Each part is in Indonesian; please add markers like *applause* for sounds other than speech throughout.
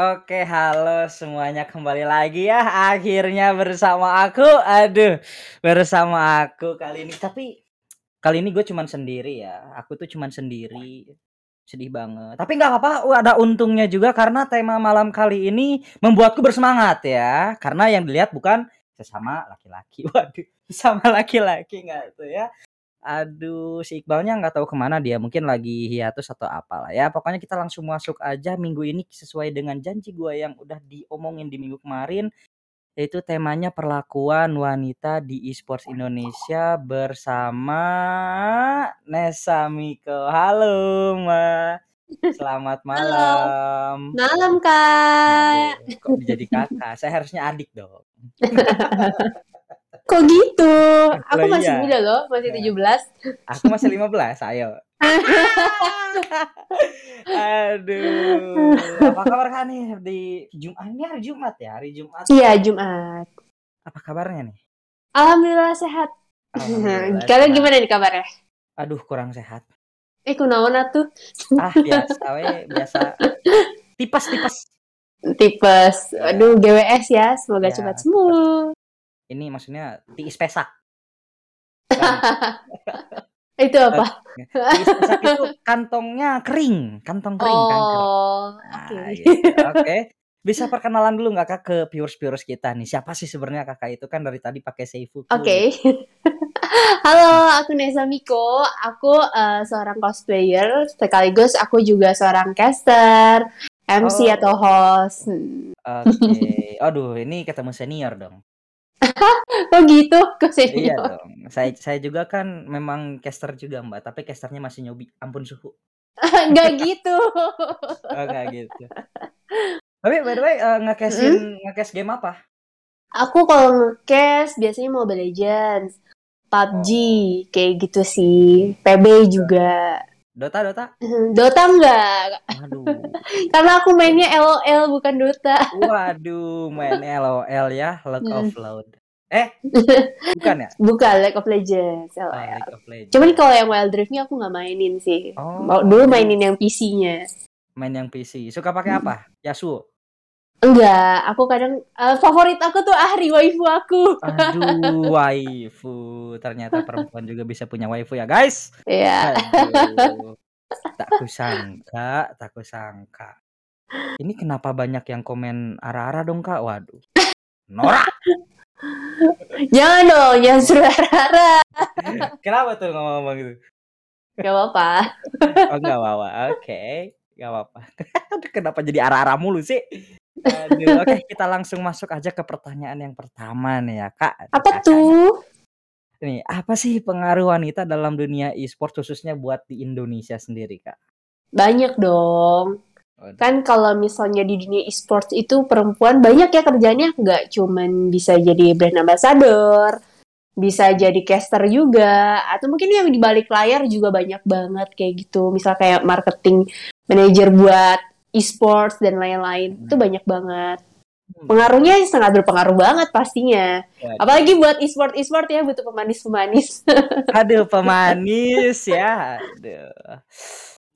Oke, halo semuanya kembali lagi ya akhirnya bersama aku. Aduh, bersama aku kali ini. Tapi kali ini gue cuman sendiri ya. Aku tuh cuman sendiri. Sedih banget. Tapi nggak apa-apa, ada untungnya juga karena tema malam kali ini membuatku bersemangat ya. Karena yang dilihat bukan sesama laki-laki. *laughs* Waduh, sesama laki-laki nggak tuh ya. Aduh, si Iqbalnya nggak tahu ke mana dia, mungkin lagi hiatus atau apalah ya. Pokoknya kita langsung masuk aja minggu ini sesuai dengan janji gua yang udah diomongin di minggu kemarin, yaitu temanya perlakuan wanita di e-sports Indonesia bersama Nessa Miko. Halo, Mbak. Selamat Halo. malam. Malam, Kak. Aduh, kok jadi Kakak? Saya harusnya adik dong. *laughs* Kok gitu? Aku Loh masih iya. muda loh, masih Nah. 17. Aku masih 15, ayo. *laughs* Aduh, apa kabar Kak nih di Jumat ini hari Jumat ya, hari Jumat. Iya, Jumat. Apa kabarnya nih? Alhamdulillah sehat. Alhamdulillah *laughs* Kalian sehat. gimana nih kabarnya? Aduh, kurang sehat. Eh, kunaon atuh? Ah, biasa we, *laughs* biasa. Tipes, tipes. Tipes. Aduh, GWS ya. Semoga Ya, cepat sembuh. Ini maksudnya tiis pesak. *laughs* Itu apa? Tiis pesak itu kantongnya kering, kantong kering kan. Oh, Nah, oke. gitu. Oke. Bisa perkenalan dulu nggak Kak ke viewers-viewers kita nih? Siapa sih sebenarnya Kakak itu kan dari tadi pakai Seifuku. Oke. *laughs* Halo, aku Nesa Miko. Aku eh, seorang cosplayer, sekaligus aku juga seorang caster, MC Oh. atau host. Hmm. Oke. *laughs* Aduh, ini ketemu senior dong. *laughs* Oh gitu, kok Iya senior? dong. Saya saya juga kan memang caster juga, Mbak, tapi casternya masih nyobi. Ampun suhu. *laughs* Enggak gitu. *laughs* Oh, enggak gitu. Tapi by the way, eh, nge-cast-in nge-cast game apa? Aku kalau nge-cast biasanya Mobile Legends, PUBG, kayak gitu sih. PB juga. Dota, Dota? Dota enggak, Waduh. karena aku mainnya LOL bukan Dota. Waduh, main LOL ya, League of Loud. Eh, *laughs* bukan ya? Bukan League of Legends, Oh. League of Legends. Cuman kalau yang Wild Rift-nya aku nggak mainin sih. Oh. Dulu mainin yang PC-nya. main yang PC. Suka pakai apa? Yasuo. Enggak, aku kadang eh, favorit aku tuh Ahri waifu aku. Aduh, *laughs* waifu. Ternyata perempuan juga bisa punya waifu ya, guys. Iya. Aduh. *laughs* Tak kusangka, tak kusangka. Ini kenapa banyak yang komen arah-arah dong, Kak? Waduh. Norak. Jangan dong, jangan suruh Rara. Kenapa tuh ngomong-ngomong gitu? Gak apa-apa. Oh, enggak apa-apa. Oke. Enggak apa-apa. *laughs* Aduh, kenapa jadi arah-arah mulu sih? Aduh, *laughs* oke kita langsung masuk aja ke pertanyaan yang pertama nih ya, Kak. Apa Kakak tuh? Nih, apa sih pengaruh wanita dalam dunia e-sport khususnya buat di Indonesia sendiri, Kak? Banyak dong. Kan kalau misalnya di dunia e-sports itu perempuan banyak ya kerjanya. Nggak cuman bisa jadi brand ambassador, bisa jadi caster juga, atau mungkin yang di balik layar juga banyak banget kayak gitu. Misal kayak marketing manager buat e-sports dan lain-lain. Itu Hmm. banyak banget. Pengaruhnya sangat berpengaruh banget pastinya. Waduh. Apalagi buat e-sport e-sport ya butuh pemanis-pemanis. *laughs* Aduh, pemanis ya. Aduh.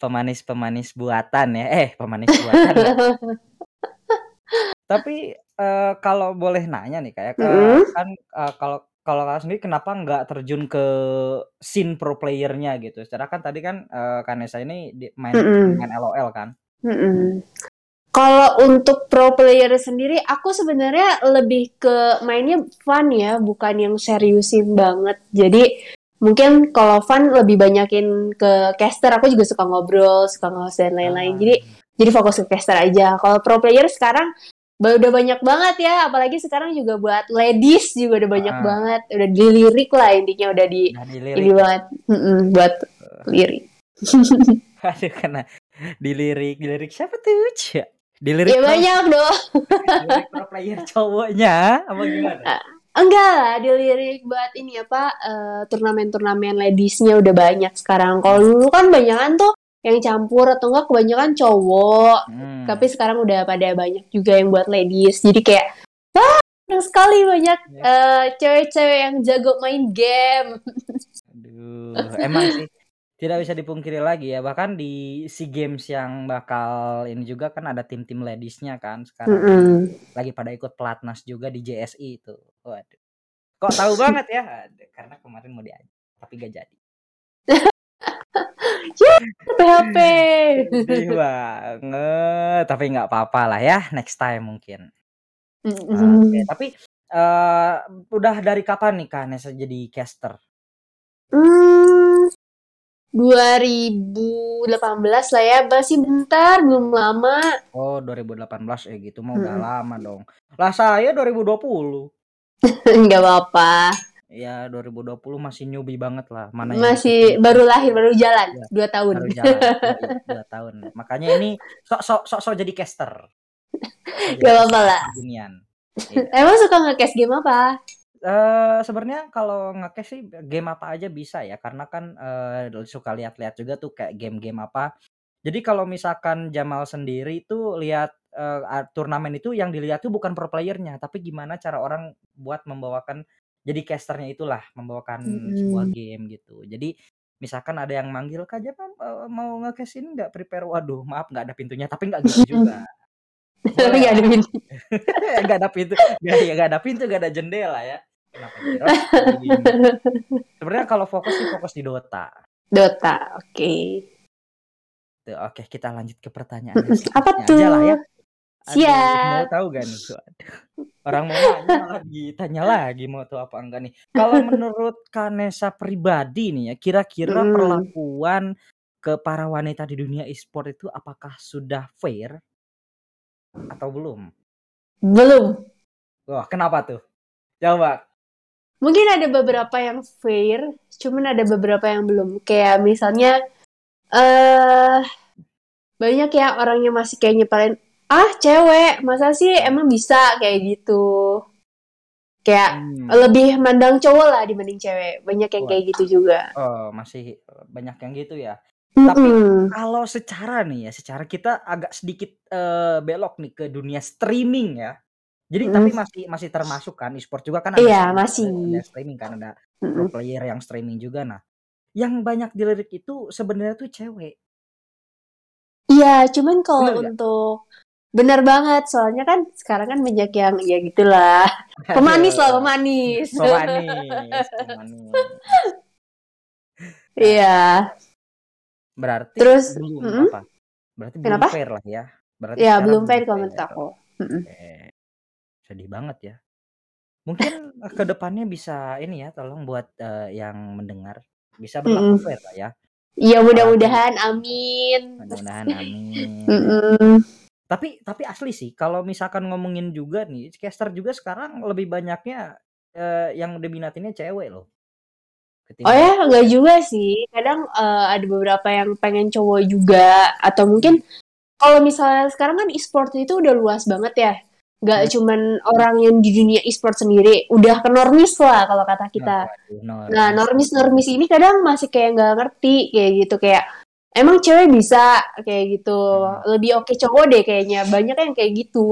Pemanis-pemanis buatan ya. Eh, pemanis buatan. ya. *laughs* Tapi eh, kalau boleh nanya nih kayak Mm-mm. kan eh, kalau kalau kakak sendiri kenapa nggak terjun ke scene pro playernya gitu? Secara kan tadi kan eh, Kanesa ini di- main Mm-mm. main LOL kan. Mm-mm. Kalau untuk pro player sendiri, aku sebenarnya lebih ke mainnya fun ya, bukan yang seriusin banget. Jadi mungkin kalau fun lebih banyakin ke caster. Aku juga suka ngobrol, suka nge dan lain-lain. Ah. Jadi jadi fokus ke caster aja. Kalau pro player sekarang udah banyak banget ya, apalagi sekarang juga buat ladies juga udah banyak Ah. banget. Udah dilirik lah intinya udah di Nah, ini dilirik. banget buat lirik. *laughs* Aduh, kena dilirik, dilirik siapa tuh? Cia? Dilirik Ya pro- banyak dong. dilirik pro player cowoknya apa gimana? Enggak lah, dilirik buat ini apa eh, turnamen-turnamen ladiesnya udah banyak sekarang. Kalau dulu kan banyakan tuh yang campur atau enggak kebanyakan cowok. Hmm. Tapi sekarang udah pada banyak juga yang buat ladies. Jadi kayak wah, senang sekali banyak Ya. eh, cewek-cewek yang jago main game. *laughs* Aduh, emang sih Tidak bisa dipungkiri lagi ya, bahkan di SEA Games yang bakal ini juga kan ada tim-tim ladies-nya kan sekarang Mm-mm. lagi pada ikut pelatnas juga di JSI itu. Waduh. Kok tahu *laughs* banget ya? Aduh, karena kemarin mau diajak tapi gak jadi. *laughs* PHP. Sedih banget, tapi nggak apa-apa lah ya, next time mungkin. Oke, Mm-mm. tapi eh udah dari kapan nih Kak Nesa jadi caster? Hmm, 2018 lah ya, masih bentar, belum lama. Oh, 2018 eh gitu mah udah Mm-mm. lama dong. Lah saya 2020. *laughs* Nggak apa-apa. Ya 2020 masih newbie banget lah. Mana yang Masih baru lahir, baru jalan, Iya, dua tahun. baru jalan *laughs* Yoi, dua tahun. Makanya ini sok sok sok sok jadi caster. *laughs* Gak apa-apa lah. Iya. Emang suka nge-cast game apa? Sebenarnya kalau nge-cash sih game apa aja bisa ya karena kan eh, suka lihat-lihat juga tuh kayak game-game apa. Jadi kalau misalkan Jamal sendiri tuh lihat a- turnamen itu yang dilihat tuh bukan pro playernya tapi gimana cara orang buat membawakan jadi casternya itulah membawakan sebuah game gitu. Jadi misalkan ada yang manggil Kak Jamal eh, mau nge-cash ini nggak prepare waduh maaf nggak ada pintunya tapi nggak gitu juga. *laughs* Boleh Nggak ada lah. pintu. *laughs* nggak ada pintu nggak ya nggak ada pintu nggak ada jendela ya kenapa *laughs* sebenarnya kalau fokus sih fokus di Dota Dota, oke. Tuh, oke kita lanjut ke pertanyaan. *laughs* Apa aja lah ya tuh? aduh mau Siap. tahu gak nih orang mau nanya malah ditanya lagi mau tahu apa enggak nih kalau *laughs* menurut Kanesa pribadi nih ya kira-kira Mm-mm. perlakuan ke para wanita di dunia e-sport itu apakah sudah fair atau belum Belum. wah kenapa tuh coba Mungkin ada beberapa yang fair, cuman ada beberapa yang belum. Kayak misalnya, eh banyak ya orang yang masih kayak nyepelin, ah cewek, masa sih emang bisa kayak gitu. Kayak hmm. lebih mandang cowok lah dibanding cewek. Banyak yang Wah. kayak gitu juga. Oh, masih banyak yang gitu ya. Tapi Mm-mm. kalau secara nih ya, secara kita agak sedikit eh, belok nih ke dunia streaming ya. Jadi tapi Mm. masih masih termasuk kan e-sport juga kan ada Iya, streaming, masih. ada streaming kan ada pro Mm-mm. player yang streaming juga. Nah, yang banyak dilirik itu sebenarnya tuh cewek. Iya, cuman kalau Bener untuk benar banget, soalnya kan sekarang kan banyak yang ya gitulah. *laughs* Pemanis lah, pemanis. pemanis, pemanis. *laughs* Nah, Iya. berarti Terus, belum mm-mm. apa? Berarti belum Kenapa? fair lah ya. Berarti Ya, belum belum fair kalau menurut aku. Mm-mm. Oke. Sedih banget ya. Mungkin ke *laughs* depannya bisa ini ya, tolong buat eh, yang mendengar bisa berlaku Mm-mm. fair lah ya. Iya, Apalagi mudah-mudahan, amin. mudah-mudahan *laughs* amin. Tapi tapi asli sih kalau misalkan ngomongin juga nih, caster juga sekarang lebih banyaknya eh, yang diminatinnya cewek loh. Oh Ketimbang ya, enggak juga sih. Kadang eh, ada beberapa yang pengen cowok juga, atau mungkin kalau misalnya sekarang kan e-sport itu udah luas banget ya. Nggak Hmm. cuman orang yang di dunia e-sport sendiri, udah ke normis lah kalau kata Nah, kita. Nah, normis. normis-normis ini kadang masih kayak nggak ngerti kayak gitu kayak emang cewek bisa kayak gitu. Hmm. Lebih oke cowok deh kayaknya. Banyak yang kayak gitu.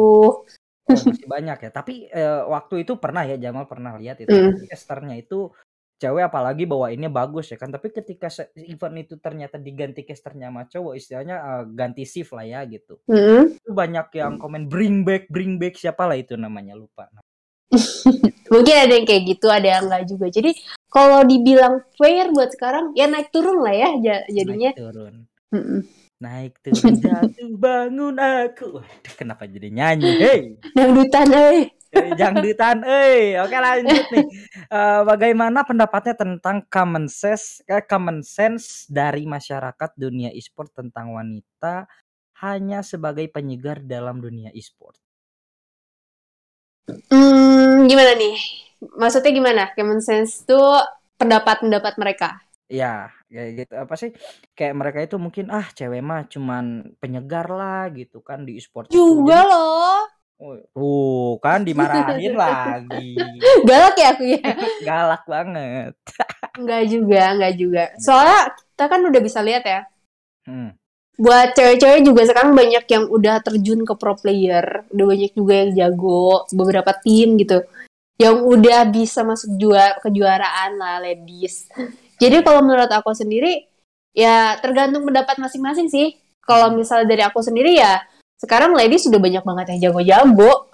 Oh, masih banyak ya. Tapi eh, waktu itu pernah ya Jamal pernah lihat itu Mm. casternya itu cewek apalagi bawainnya bagus ya kan. Tapi ketika event itu ternyata diganti casternya sama cowok, istilahnya eh, ganti shift lah ya gitu. Mm-mm. Itu banyak yang komen bring back, bring back siapa lah itu namanya lupa. *laughs* Mungkin ada yang kayak gitu, ada yang enggak juga. Jadi kalau dibilang fair buat sekarang ya naik turun lah ya ja- jadinya. naik turun, Mm-mm. naik turun jatuh bangun aku. Waduh, kenapa jadi nyanyi? Hey. *laughs* Dangdutan eh. Eh, Jangdutan, eh, oke lanjut nih. Eh, bagaimana pendapatnya tentang common sense, eh, common sense dari masyarakat dunia e-sport tentang wanita hanya sebagai penyegar dalam dunia e-sport? Hmm, gimana nih? Maksudnya gimana? Common sense tuh pendapat-pendapat mereka. Ya, ya gitu apa sih? Kayak mereka itu mungkin ah cewek mah cuman penyegar lah gitu kan di e-sport itu. Juga Jadi, loh. Oh, tuh kan dimarahin *laughs* lagi. Galak ya aku ya. *laughs* Galak banget. *laughs* Enggak juga, enggak juga. Soalnya kita kan udah bisa lihat ya. Hmm. Buat cewek-cewek juga sekarang banyak yang udah terjun ke pro player. Udah banyak juga yang jago. Beberapa tim gitu. Yang udah bisa masuk juara kejuaraan lah, ladies. Jadi kalau menurut aku sendiri, ya tergantung pendapat masing-masing sih. Kalau misalnya dari aku sendiri ya, sekarang ladies sudah banyak banget yang jago-jago.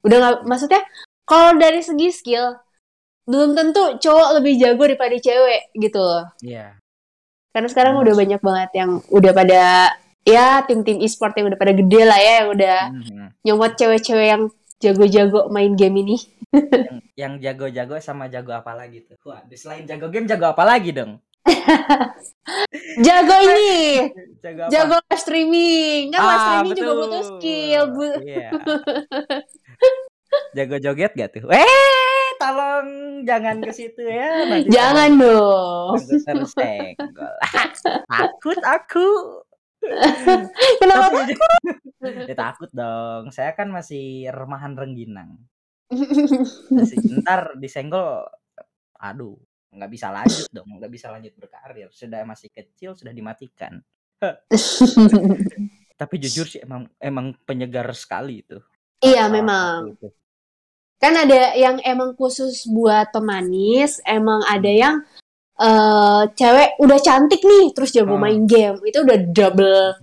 Udah nggak, maksudnya kalau dari segi skill, belum tentu cowok lebih jago daripada cewek gitu loh. Iya. Karena sekarang Benar udah banyak banget yang udah pada ya tim-tim e-sport yang udah pada gede lah ya, yang udah Mhm. nyomot cewek-cewek yang jago-jago main game ini. Yang *laughs* yang jago-jago sama jago apa lagi tuh? Wah, selain jago game jago apa lagi dong? *laughs* Jago ini, Jago apa? jago live streaming. Kan live Ah, streaming juga butuh skill. Bu- Iya. *laughs* Jago joget gak tuh? Eh, tolong jangan ke situ ya. Nanti *laughs* Jangan dong. Tersenggol. takut aku. Kenapa? Tapi ya takut dong. Saya kan masih remahan rengginang. Masih, ntar disenggol, aduh, nggak bisa lanjut dong, nggak bisa lanjut berkarir. Sudah masih kecil, sudah dimatikan. *laughs* Tapi jujur sih emang emang penyegar sekali itu. Iya Salah memang. itu. Kan ada yang emang khusus buat pemanis, emang ada yang eh cewek udah cantik nih, terus jago Hmm. main game. Itu udah double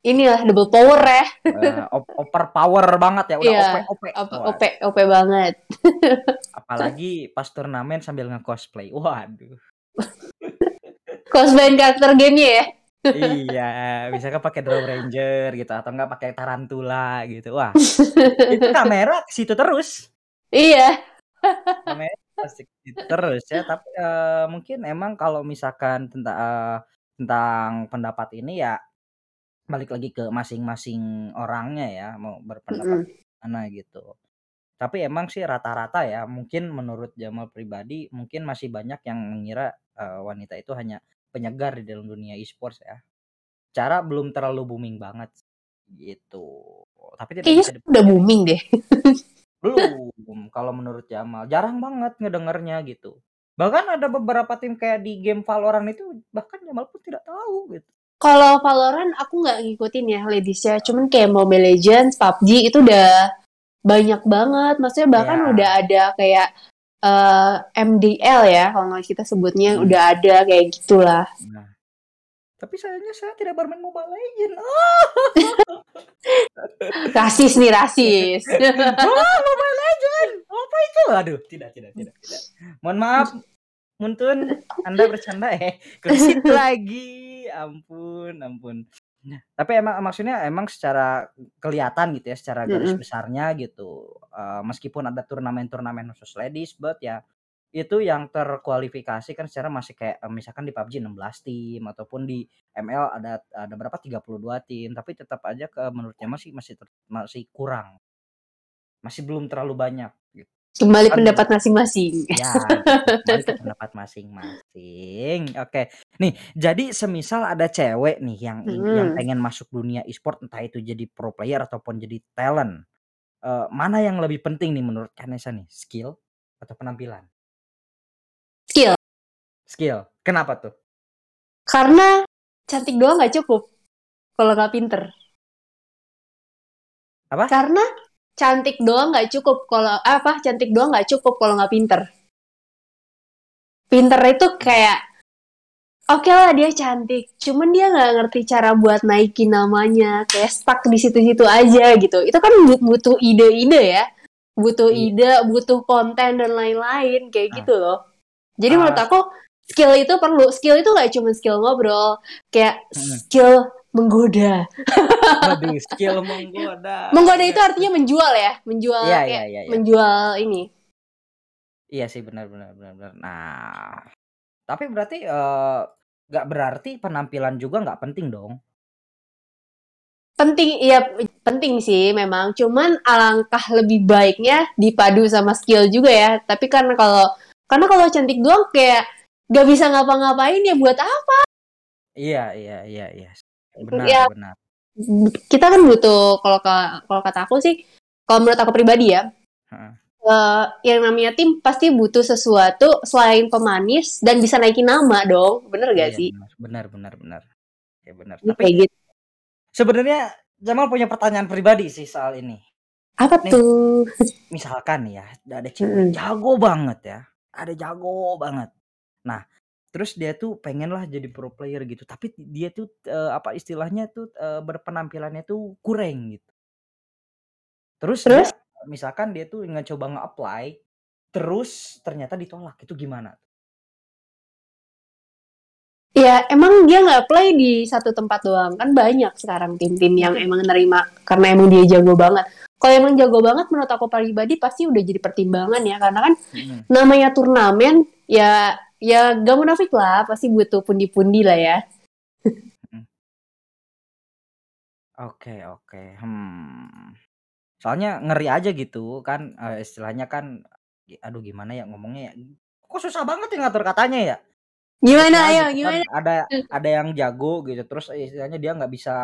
inilah double power ya. Eh, op- overpower banget ya, udah Iya, OP OP. OP OP, OP banget. *laughs* apalagi pas turnamen sambil nge-cosplay. Waduh. *laughs* Cosplay karakter gamenya ya. iya, misalkan pakai Draw Ranger gitu atau enggak pakai Tarantula gitu. Wah, *laughs* itu kamera ke situ terus. Iya. Kamera pasti ke situ terus ya, tapi eh, mungkin emang kalau misalkan tentang eh, tentang pendapat ini ya balik lagi ke masing-masing orangnya ya, mau berpendapat Mm-mm. mana gitu. Tapi emang sih rata-rata ya, mungkin menurut Jamal pribadi mungkin masih banyak yang mengira eh, wanita itu hanya penyegar di dalam dunia e-sports ya. Cara belum terlalu booming banget gitu. Tapi tidak Kayaknya di- udah booming deh. *laughs* belum kalau menurut Jamal jarang banget ngedengarnya gitu. Bahkan ada beberapa tim kayak di game Valorant itu bahkan Jamal pun tidak tahu gitu. Kalau Valorant aku nggak ngikutin ya ladiesnya, cuman kayak Mobile Legends, PUBG itu udah banyak banget. Maksudnya bahkan Ya. udah ada kayak eh, MDL ya, kalau nggak kita sebutnya Hmm. udah ada kayak gitulah. Nah, tapi sayangnya saya tidak bermain Mobile Legends. Oh, *laughs* Rasis nih rasis. *laughs* oh Mobile Legends. Apa itu? Aduh, tidak, tidak, tidak, tidak. Mohon maaf, Muntun, Anda bercanda eh. Ke situ lagi. Ampun, ampun. Nah, tapi emang maksudnya emang secara kelihatan gitu ya, secara garis Mm-mm. besarnya gitu. eh, meskipun ada turnamen-turnamen khusus ladies, but ya itu yang terkualifikasi kan secara masih kayak eh, misalkan di PUBG 16 tim ataupun di ML ada ada berapa 32 tim, tapi tetap aja ke menurutnya masih masih ter- masih kurang. Masih belum terlalu banyak gitu. Kembali pendapat masing-masing. Ya, kembali ke pendapat masing-masing. Oke. Nih, jadi semisal ada cewek nih yang in- yang Hmm. pengen masuk dunia e-sport entah itu jadi pro player ataupun jadi talent. eh, mana yang lebih penting nih menurut Kanesa nih? Skill atau penampilan? Skill. Skill. Kenapa tuh? Karena cantik doang nggak cukup kalau nggak pinter. Apa? Karena cantik doang nggak cukup kalau apa? Cantik doang nggak cukup kalau nggak pinter. Pinter itu kayak oke lah dia cantik, cuman dia nggak ngerti cara buat naikin namanya, kayak stuck di situ-situ aja gitu. Itu kan but- butuh ide-ide ya, butuh Iya. ide, butuh konten dan lain-lain kayak Ah. gitu loh. Jadi Ah. menurut aku skill itu perlu. Skill itu nggak cuma skill ngobrol, kayak Mm-mm. skill menggoda. Waduh, skill menggoda. Menggoda itu artinya menjual ya, menjual kayak iya, iya, iya. menjual ini. Iya sih benar benar benar benar. Nah, tapi berarti eh, nggak berarti penampilan juga nggak penting dong. Penting, iya penting sih memang. Cuman alangkah lebih baiknya dipadu sama skill juga ya. Tapi karena kalau karena kalau cantik doang kayak gak bisa ngapa-ngapain ya buat apa? Iya iya iya iya. Benar Ya. benar. Kita kan butuh kalau ka- kalau kata aku sih, kalau menurut aku pribadi ya, eh, yang namanya tim pasti butuh sesuatu selain pemanis dan bisa naikin nama dong. Bener gak Iya, sih? benar benar benar benar. Ya benar. Kayak Tapi gitu. sebenarnya Jamal punya pertanyaan pribadi sih soal ini. Apa Nih. tuh? Misalkan ya, ada cewek Mm-mm. jago banget ya. Ada jago banget. Nah, terus dia tuh pengen lah jadi pro player gitu, tapi dia tuh, eee, apa istilahnya tuh, eee, berpenampilannya tuh kurang gitu. Terus dia Terus? misalkan dia tuh ngecoba nge-apply, terus ternyata ditolak, itu gimana? Ya emang dia nggak play di satu tempat doang, kan banyak sekarang tim-tim yang Mungkin emang nerima karena emang dia jago banget. Kalau emang jago banget menurut aku pribadi pasti udah jadi pertimbangan ya, karena kan mhm. namanya turnamen ya ya gak munafik lah, pasti butuh pundi-pundi lah ya. *laughs* Oke oke, hmm. Soalnya ngeri aja gitu kan, eee, istilahnya kan, aduh gimana ya ngomongnya ya, kok susah banget ya ngatur katanya ya? Gimana Misal ayo, gitu kan gimana? ada *laughs* ada yang jago gitu, terus istilahnya dia nggak bisa,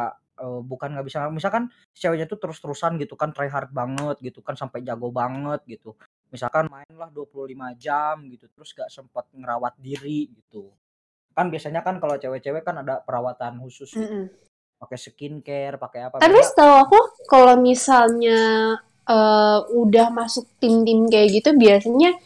eee, bukan nggak bisa misalkan si ceweknya tuh terus-terusan gitu kan try hard banget gitu kan sampai jago banget gitu. Misalkan mainlah 25 jam gitu, terus nggak sempet ngerawat diri gitu. Kan biasanya kan kalau cewek-cewek kan ada perawatan khusus gitu, Mhm. pakai skincare, pakai apa, Tapi setahu aku kalau misalnya, eee, udah masuk tim-tim kayak gitu biasanya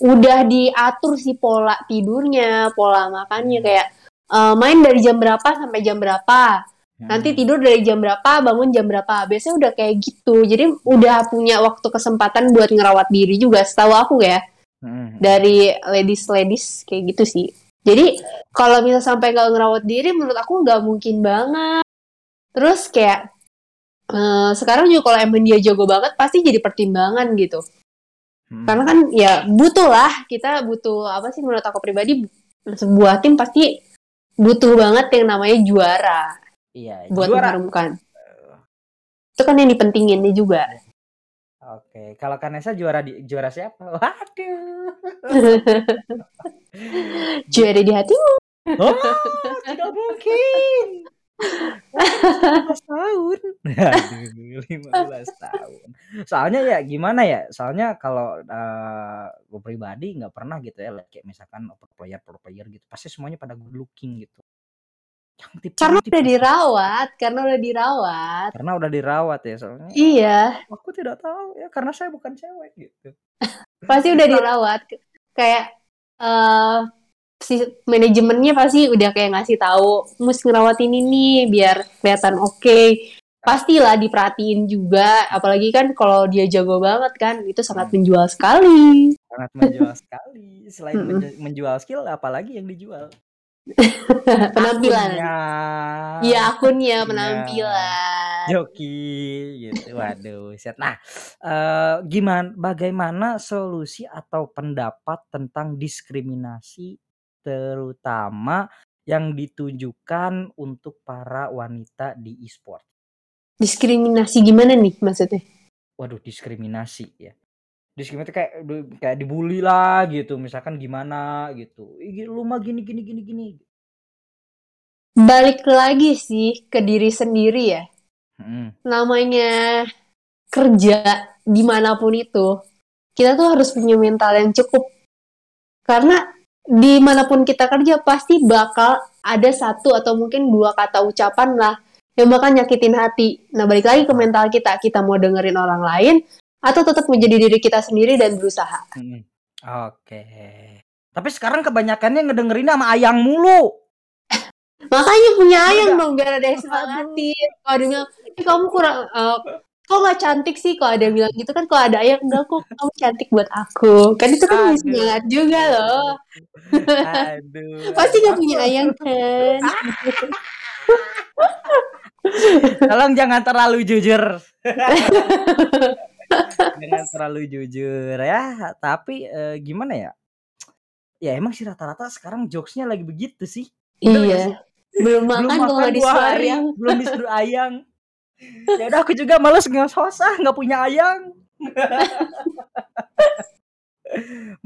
udah diatur sih pola tidurnya, pola makannya Mmm. kayak, eee, main dari jam berapa sampai jam berapa, nanti Mhm. tidur dari jam berapa, bangun jam berapa, biasanya udah kayak gitu. Jadi udah punya waktu kesempatan buat ngerawat diri juga setahu aku ya, mhm. dari ladies-ladies kayak gitu sih. Jadi kalau misal sampai nggak ngerawat diri menurut aku nggak mungkin banget. Terus kayak, eee, sekarang juga kalau emang dia jago banget pasti jadi pertimbangan gitu. Karena Mhm. kan ya butuh lah, kita butuh apa sih menurut aku pribadi, sebuah tim pasti butuh banget yang namanya juara, Iya, buat juara. mengharumkan. Itu kan yang dipentinginnya juga. Oke, kalau Kanesa juara di juara siapa? Waduh. *laughs* Juara di hatimu. Oh, tidak mungkin. 15 tahun. 15 tahun. Soalnya ya gimana ya, soalnya kalau, eee, gue pribadi nggak pernah gitu ya kayak misalkan pro player pro player gitu, pasti semuanya pada good looking gitu. Karena Cantik-cantik udah gitu. dirawat karena udah dirawat. Karena udah dirawat ya, soalnya Iya. aku tidak tahu ya, karena saya bukan cewek gitu. *laughs* Pasti udah dirawat. Kayak, eee, si manajemennya pasti udah kayak ngasih tahu, "Mus ngerawatin ini biar kelihatan oke." Pastilah diperhatiin juga, apalagi kan kalau dia jago banget kan, itu sangat Mhm. menjual sekali. Sangat menjual sekali. Selain *laughs* menju menjual skill, apalagi yang dijual? *laughs* Penampilan. Akunnya. Iya, akunnya, Iya. penampilan. Joki gitu, waduh buset. Nah, eee, giman bagaimana solusi atau pendapat tentang diskriminasi, terutama yang ditujukan untuk para wanita di e-sport? Diskriminasi gimana nih maksudnya? Waduh, diskriminasi ya. Diskriminasi kayak du kayak dibully lah gitu, misalkan gimana gitu, "Ih, lu mah gini gini gini gini." Balik lagi sih ke diri sendiri ya. Mhm. Namanya kerja di mana pun itu, kita tuh harus punya mental yang cukup. Karena di mana pun kita kerja pasti bakal ada 1 atau mungkin 2 kata ucapan lah yang bakal nyakitin hati. Nah, balik lagi ke mental kita, kita mau dengerin orang lain atau tetap menjadi diri kita sendiri dan berusaha. Mhm. Oke. Tapi sekarang kebanyakannya ngedengerinnya sama Ayang mulu. *laughs* Makanya punya Ayang dong biar ada yang semangatin. Kalau dia bilang, "Ih, kamu kurang, eee, kok nggak cantik sih?" Kalau ada yang bilang gitu kan, kalau ada Ayang, "Enggak kok, kamu cantik buat aku." Kan itu kan semangat juga loh. Aduh, *laughs* Pasti nggak aku punya Ayang kan? *laughs* Tolong jangan terlalu jujur. Jangan terlalu jujur ya, tapi, eee, gimana ya, ya emang sih rata-rata sekarang jokes-nya lagi begitu sih, nggak? Iya. Belum Belum makan kalau makan nggak 2 disuruh hari, Ayang. belum disuruh *laughs* Ayang. Ya udah aku juga males nge-host ah, nggak punya Ayang. *laughs*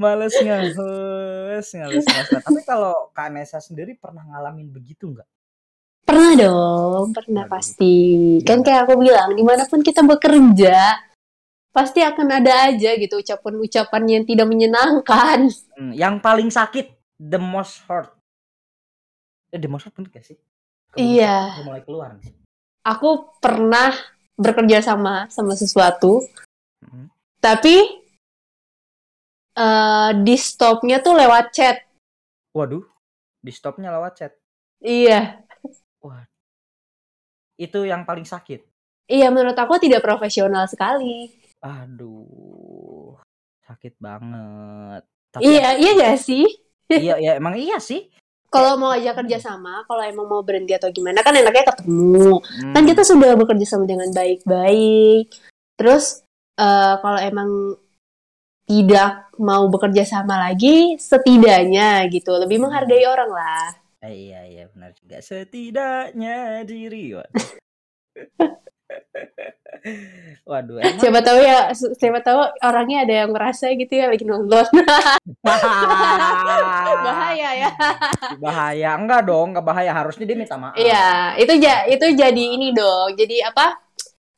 Males nge-host, males tapi kalau Kak Nesa sendiri pernah ngalamin begitu nggak? Pernah dong, pernah Waduh. pasti. Kan Gimana? kayak aku bilang, di mana pun kita bekerja, pasti akan ada aja gitu ucapan-ucapan yang tidak menyenangkan. Mmm, yang paling sakit, the most hurt. Eh, the most hurt bener gak sih? Iya. mulai keluar nih. Aku pernah bekerja sama sama sesuatu, Mhm. tapi eee, di stopnya tuh lewat chat. Waduh. Di stopnya lewat chat. Iya. Itu yang paling sakit. Iya, menurut aku tidak profesional sekali. Aduh, sakit banget. Tapi Iya, iya gak sih? iya, iya emang iya sih. Kalau mau ajak kerja sama, kalau emang mau berhenti atau gimana, kan enaknya ketemu. Kan Hmm, kita sudah bekerja sama dengan baik-baik. Terus, eh, kalau emang tidak mau bekerja sama lagi, setidaknya gitu, lebih menghargai orang lah. eh, iya iya benar juga. Setidaknya diri. *laughs* *laughs* Waduh, emang Siapa tahu ya, siapa tahu orangnya ada yang merasa gitu ya lagi nonton. *laughs* Bahaya ya. bahaya. Enggak dong, enggak bahaya. Harusnya dia minta maaf. Iya, itu ja itu jadi ini dong. Jadi apa?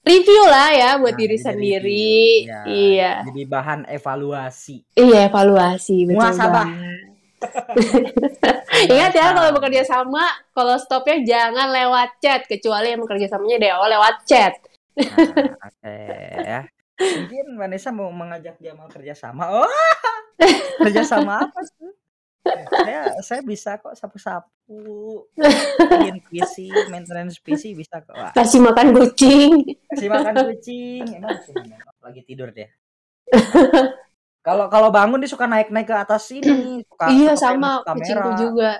Review lah ya buat Nah, diri sendiri. review. Ya, Iya. Jadi bahan evaluasi. Iya, evaluasi betul Muhasabah. banget. *laughs* Ingat ya kalau bekerja sama, kalau stopnya jangan lewat chat kecuali yang bekerja samanya awal lewat chat. Nah, oke ya. Mungkin Vanessa mau mengajak dia mau kerja sama. Oh, *laughs* kerja sama apa tuh? Saya saya bisa kok sapu-sapu, bikin PC, maintenance PC bisa kok. Wah, Kasih makan kucing. kasih makan kucing. Emang sih, lagi tidur dia. *laughs* Kalau kalau bangun dia suka naik-naik ke atas sini, *clears throat* suka iya suka sama kucingku kamera, juga.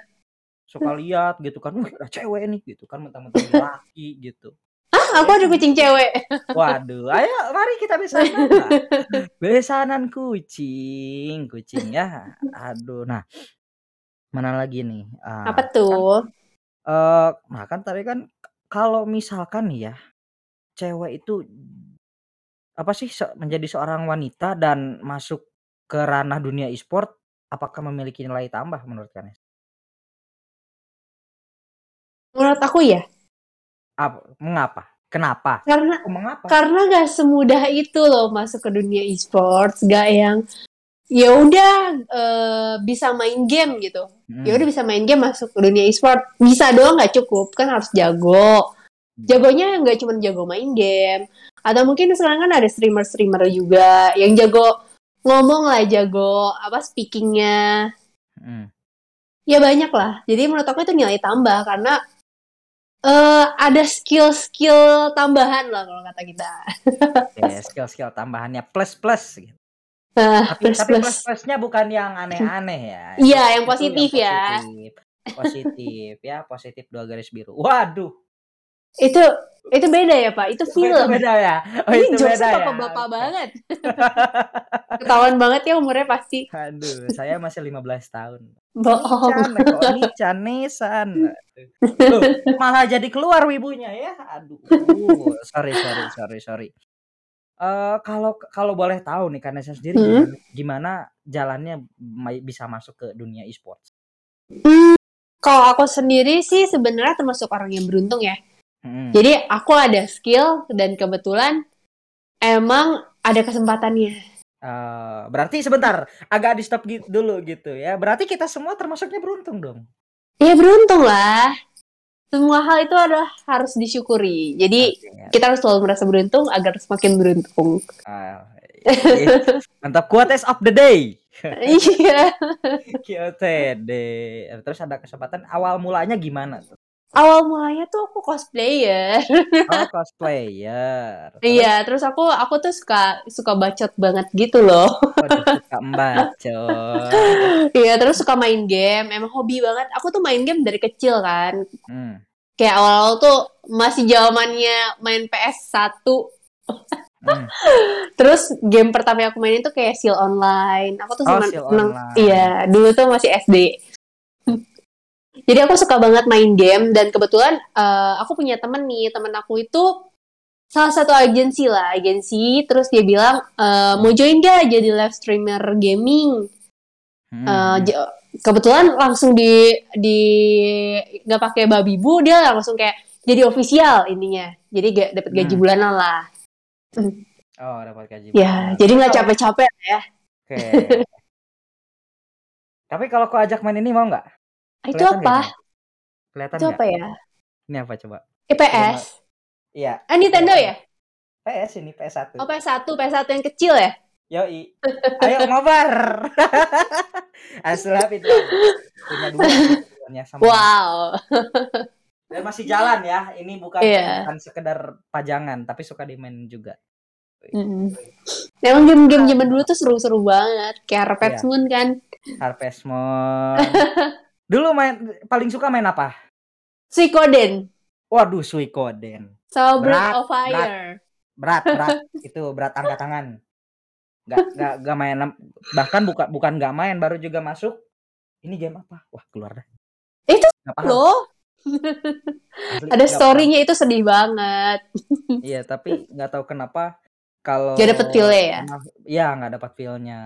suka lihat gitu kan, wih ada cewek nih gitu kan, mentang-mentang laki gitu. Ah, aku ada kucing cewek. Waduh, ayo mari kita besanan. Nah, besanan kucing, kucing ya. Aduh, nah mana lagi nih? Ah, Apa tuh? eh, nah kan tadi kan kalau misalkan nih ya, cewek itu apa sih menjadi seorang wanita dan masuk ke ranah dunia e-sport, apakah memiliki nilai tambah menurut kalian? Menurut aku ya, Apa, mengapa? Kenapa? karena Oh, mengapa? karena gak semudah itu loh masuk ke dunia e-sports, gak yang ya udah eh, bisa main game gitu. Ya Hmm, udah bisa main game masuk ke dunia e-sport. Bisa doang nggak cukup, kan harus jago. Jagonya nggak cuma jago main game. Atau mungkin sekarang kan ada streamer-streamer juga yang jago ngomong lah, jago apa speakingnya. hmm. Ya banyak lah. Jadi menurut aku itu nilai tambah karena eh ada skill-skill tambahan lah kalau kata kita. Oke, *laughs* skill-skill tambahannya plus plus gitu. Nah, Tapi plus tapi plus. plus-plusnya bukan yang aneh-aneh ya. Iya, Itu- yang positif ya. Positif, positif ya, positif dua garis biru. Waduh, Itu itu beda ya, Pak. Itu oh, itu film. beda ya. Oh, Ini itu beda jokesnya ya. Oke. banget. *laughs* Ketahuan banget ya umurnya pasti. Aduh, saya masih 15 tahun. Bohong. Nican, kok Nican, Nesan. Loh, malah jadi keluar wibunya ya. Aduh, sorry, sorry, sorry, sorry. Eh kalau kalau boleh tahu nih karena saya sendiri Hmm. gimana, gimana jalannya bisa masuk ke dunia e-sports? Hmm, kalau aku sendiri sih sebenarnya termasuk orang yang beruntung ya. Jadi aku ada skill dan kebetulan emang ada kesempatannya. Eh, berarti sebentar, agak di stop gitu dulu gitu ya. Berarti kita semua termasuknya beruntung dong. Ya beruntung lah. Semua hal itu adalah harus disyukuri. Jadi Oke, kita harus selalu merasa beruntung agar semakin beruntung. iya. *laughs* Mantap quotes of the day. *laughs* Iya. QTD. Terus ada kesempatan awal mulanya gimana tuh? Awal mulanya tuh aku cosplayer. *laughs* Oh, cosplayer. Iya, terus aku aku tuh suka suka bacot banget gitu loh. waduh, suka *laughs* membacot. Iya, terus suka main game. Emang hobi banget. Aku tuh main game dari kecil kan. Hmm. Kayak awal-awal tuh masih zamannya main PS1. Hmm. *laughs* Terus game pertama yang aku mainin tuh kayak Seal Online. Aku tuh Oh, Seal Online. iya, dulu tuh masih SD. Jadi aku suka banget main game dan kebetulan eh, aku punya temen nih, temen aku itu salah satu agensi lah, agensi. Terus dia bilang eh, mau join gak jadi live streamer gaming. Hmm. J- kebetulan langsung di di nggak pakai babi bu, dia langsung kayak jadi official intinya. Jadi gak dapat gaji Hmm. bulanan lah. Oh, dapat gaji. Ya, bulanan. jadi nggak capek-capek ya. Oke. Tapi kalau kau ajak main ini mau nggak? Itu apa? Kelihatan Itu apa ya? Ini apa coba? EPS. Iya, Ah, Nintendo ya? PS ini PS1. Oh, PS1, PS1 yang kecil ya? Yoi. Ayo ngobar. *laughs* Aslap itu. Punya dua. Sama Wow. dan masih jalan ya. Ini bukan Iya. bukan sekedar pajangan, tapi suka dimainin juga. Mm. Emang game-game zaman dulu tuh seru-seru banget. Kayak Harvest Iya. Moon kan. Harvest Moon. *laughs* Dulu main paling suka main apa? Suikoden. Waduh, Suikoden. Berat, Breath of Fire. Berat, berat. itu berat angkat tangan. Gak, gak, gak main bahkan bukan bukan gak main baru juga masuk. Ini game apa? Wah, keluar dah. Itu Asli, ada story-nya itu sedih banget. Iya, tapi nggak tahu kenapa kalau Gak dapet feel-nya ya? Iya, nggak dapat feel-nya.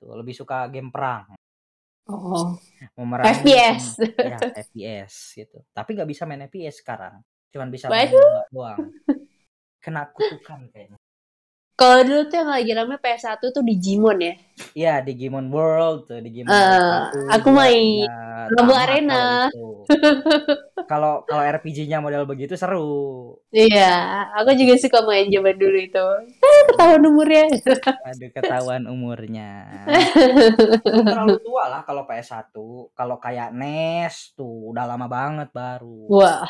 Tuh, lebih suka game perang. Oh. Memerangi FPS. ya, FPS gitu. Tapi nggak bisa main FPS sekarang. Cuman bisa main Waduh. doang. Kena kutukan kayaknya. Kalau dulu tuh yang lagi rame PS1 tuh Digimon ya. Iya, Digimon World tuh, Digimon Eh, World satu, aku main Tamat Arena. *laughs* kalau. Kalau RPG-nya model begitu seru. Iya, aku juga suka main zaman dulu itu. Ah, ketahuan umurnya. Aduh, ketahuan umurnya. *laughs* Terlalu tua lah kalau PS1. Kalau kayak NES tuh udah lama banget baru. Wah,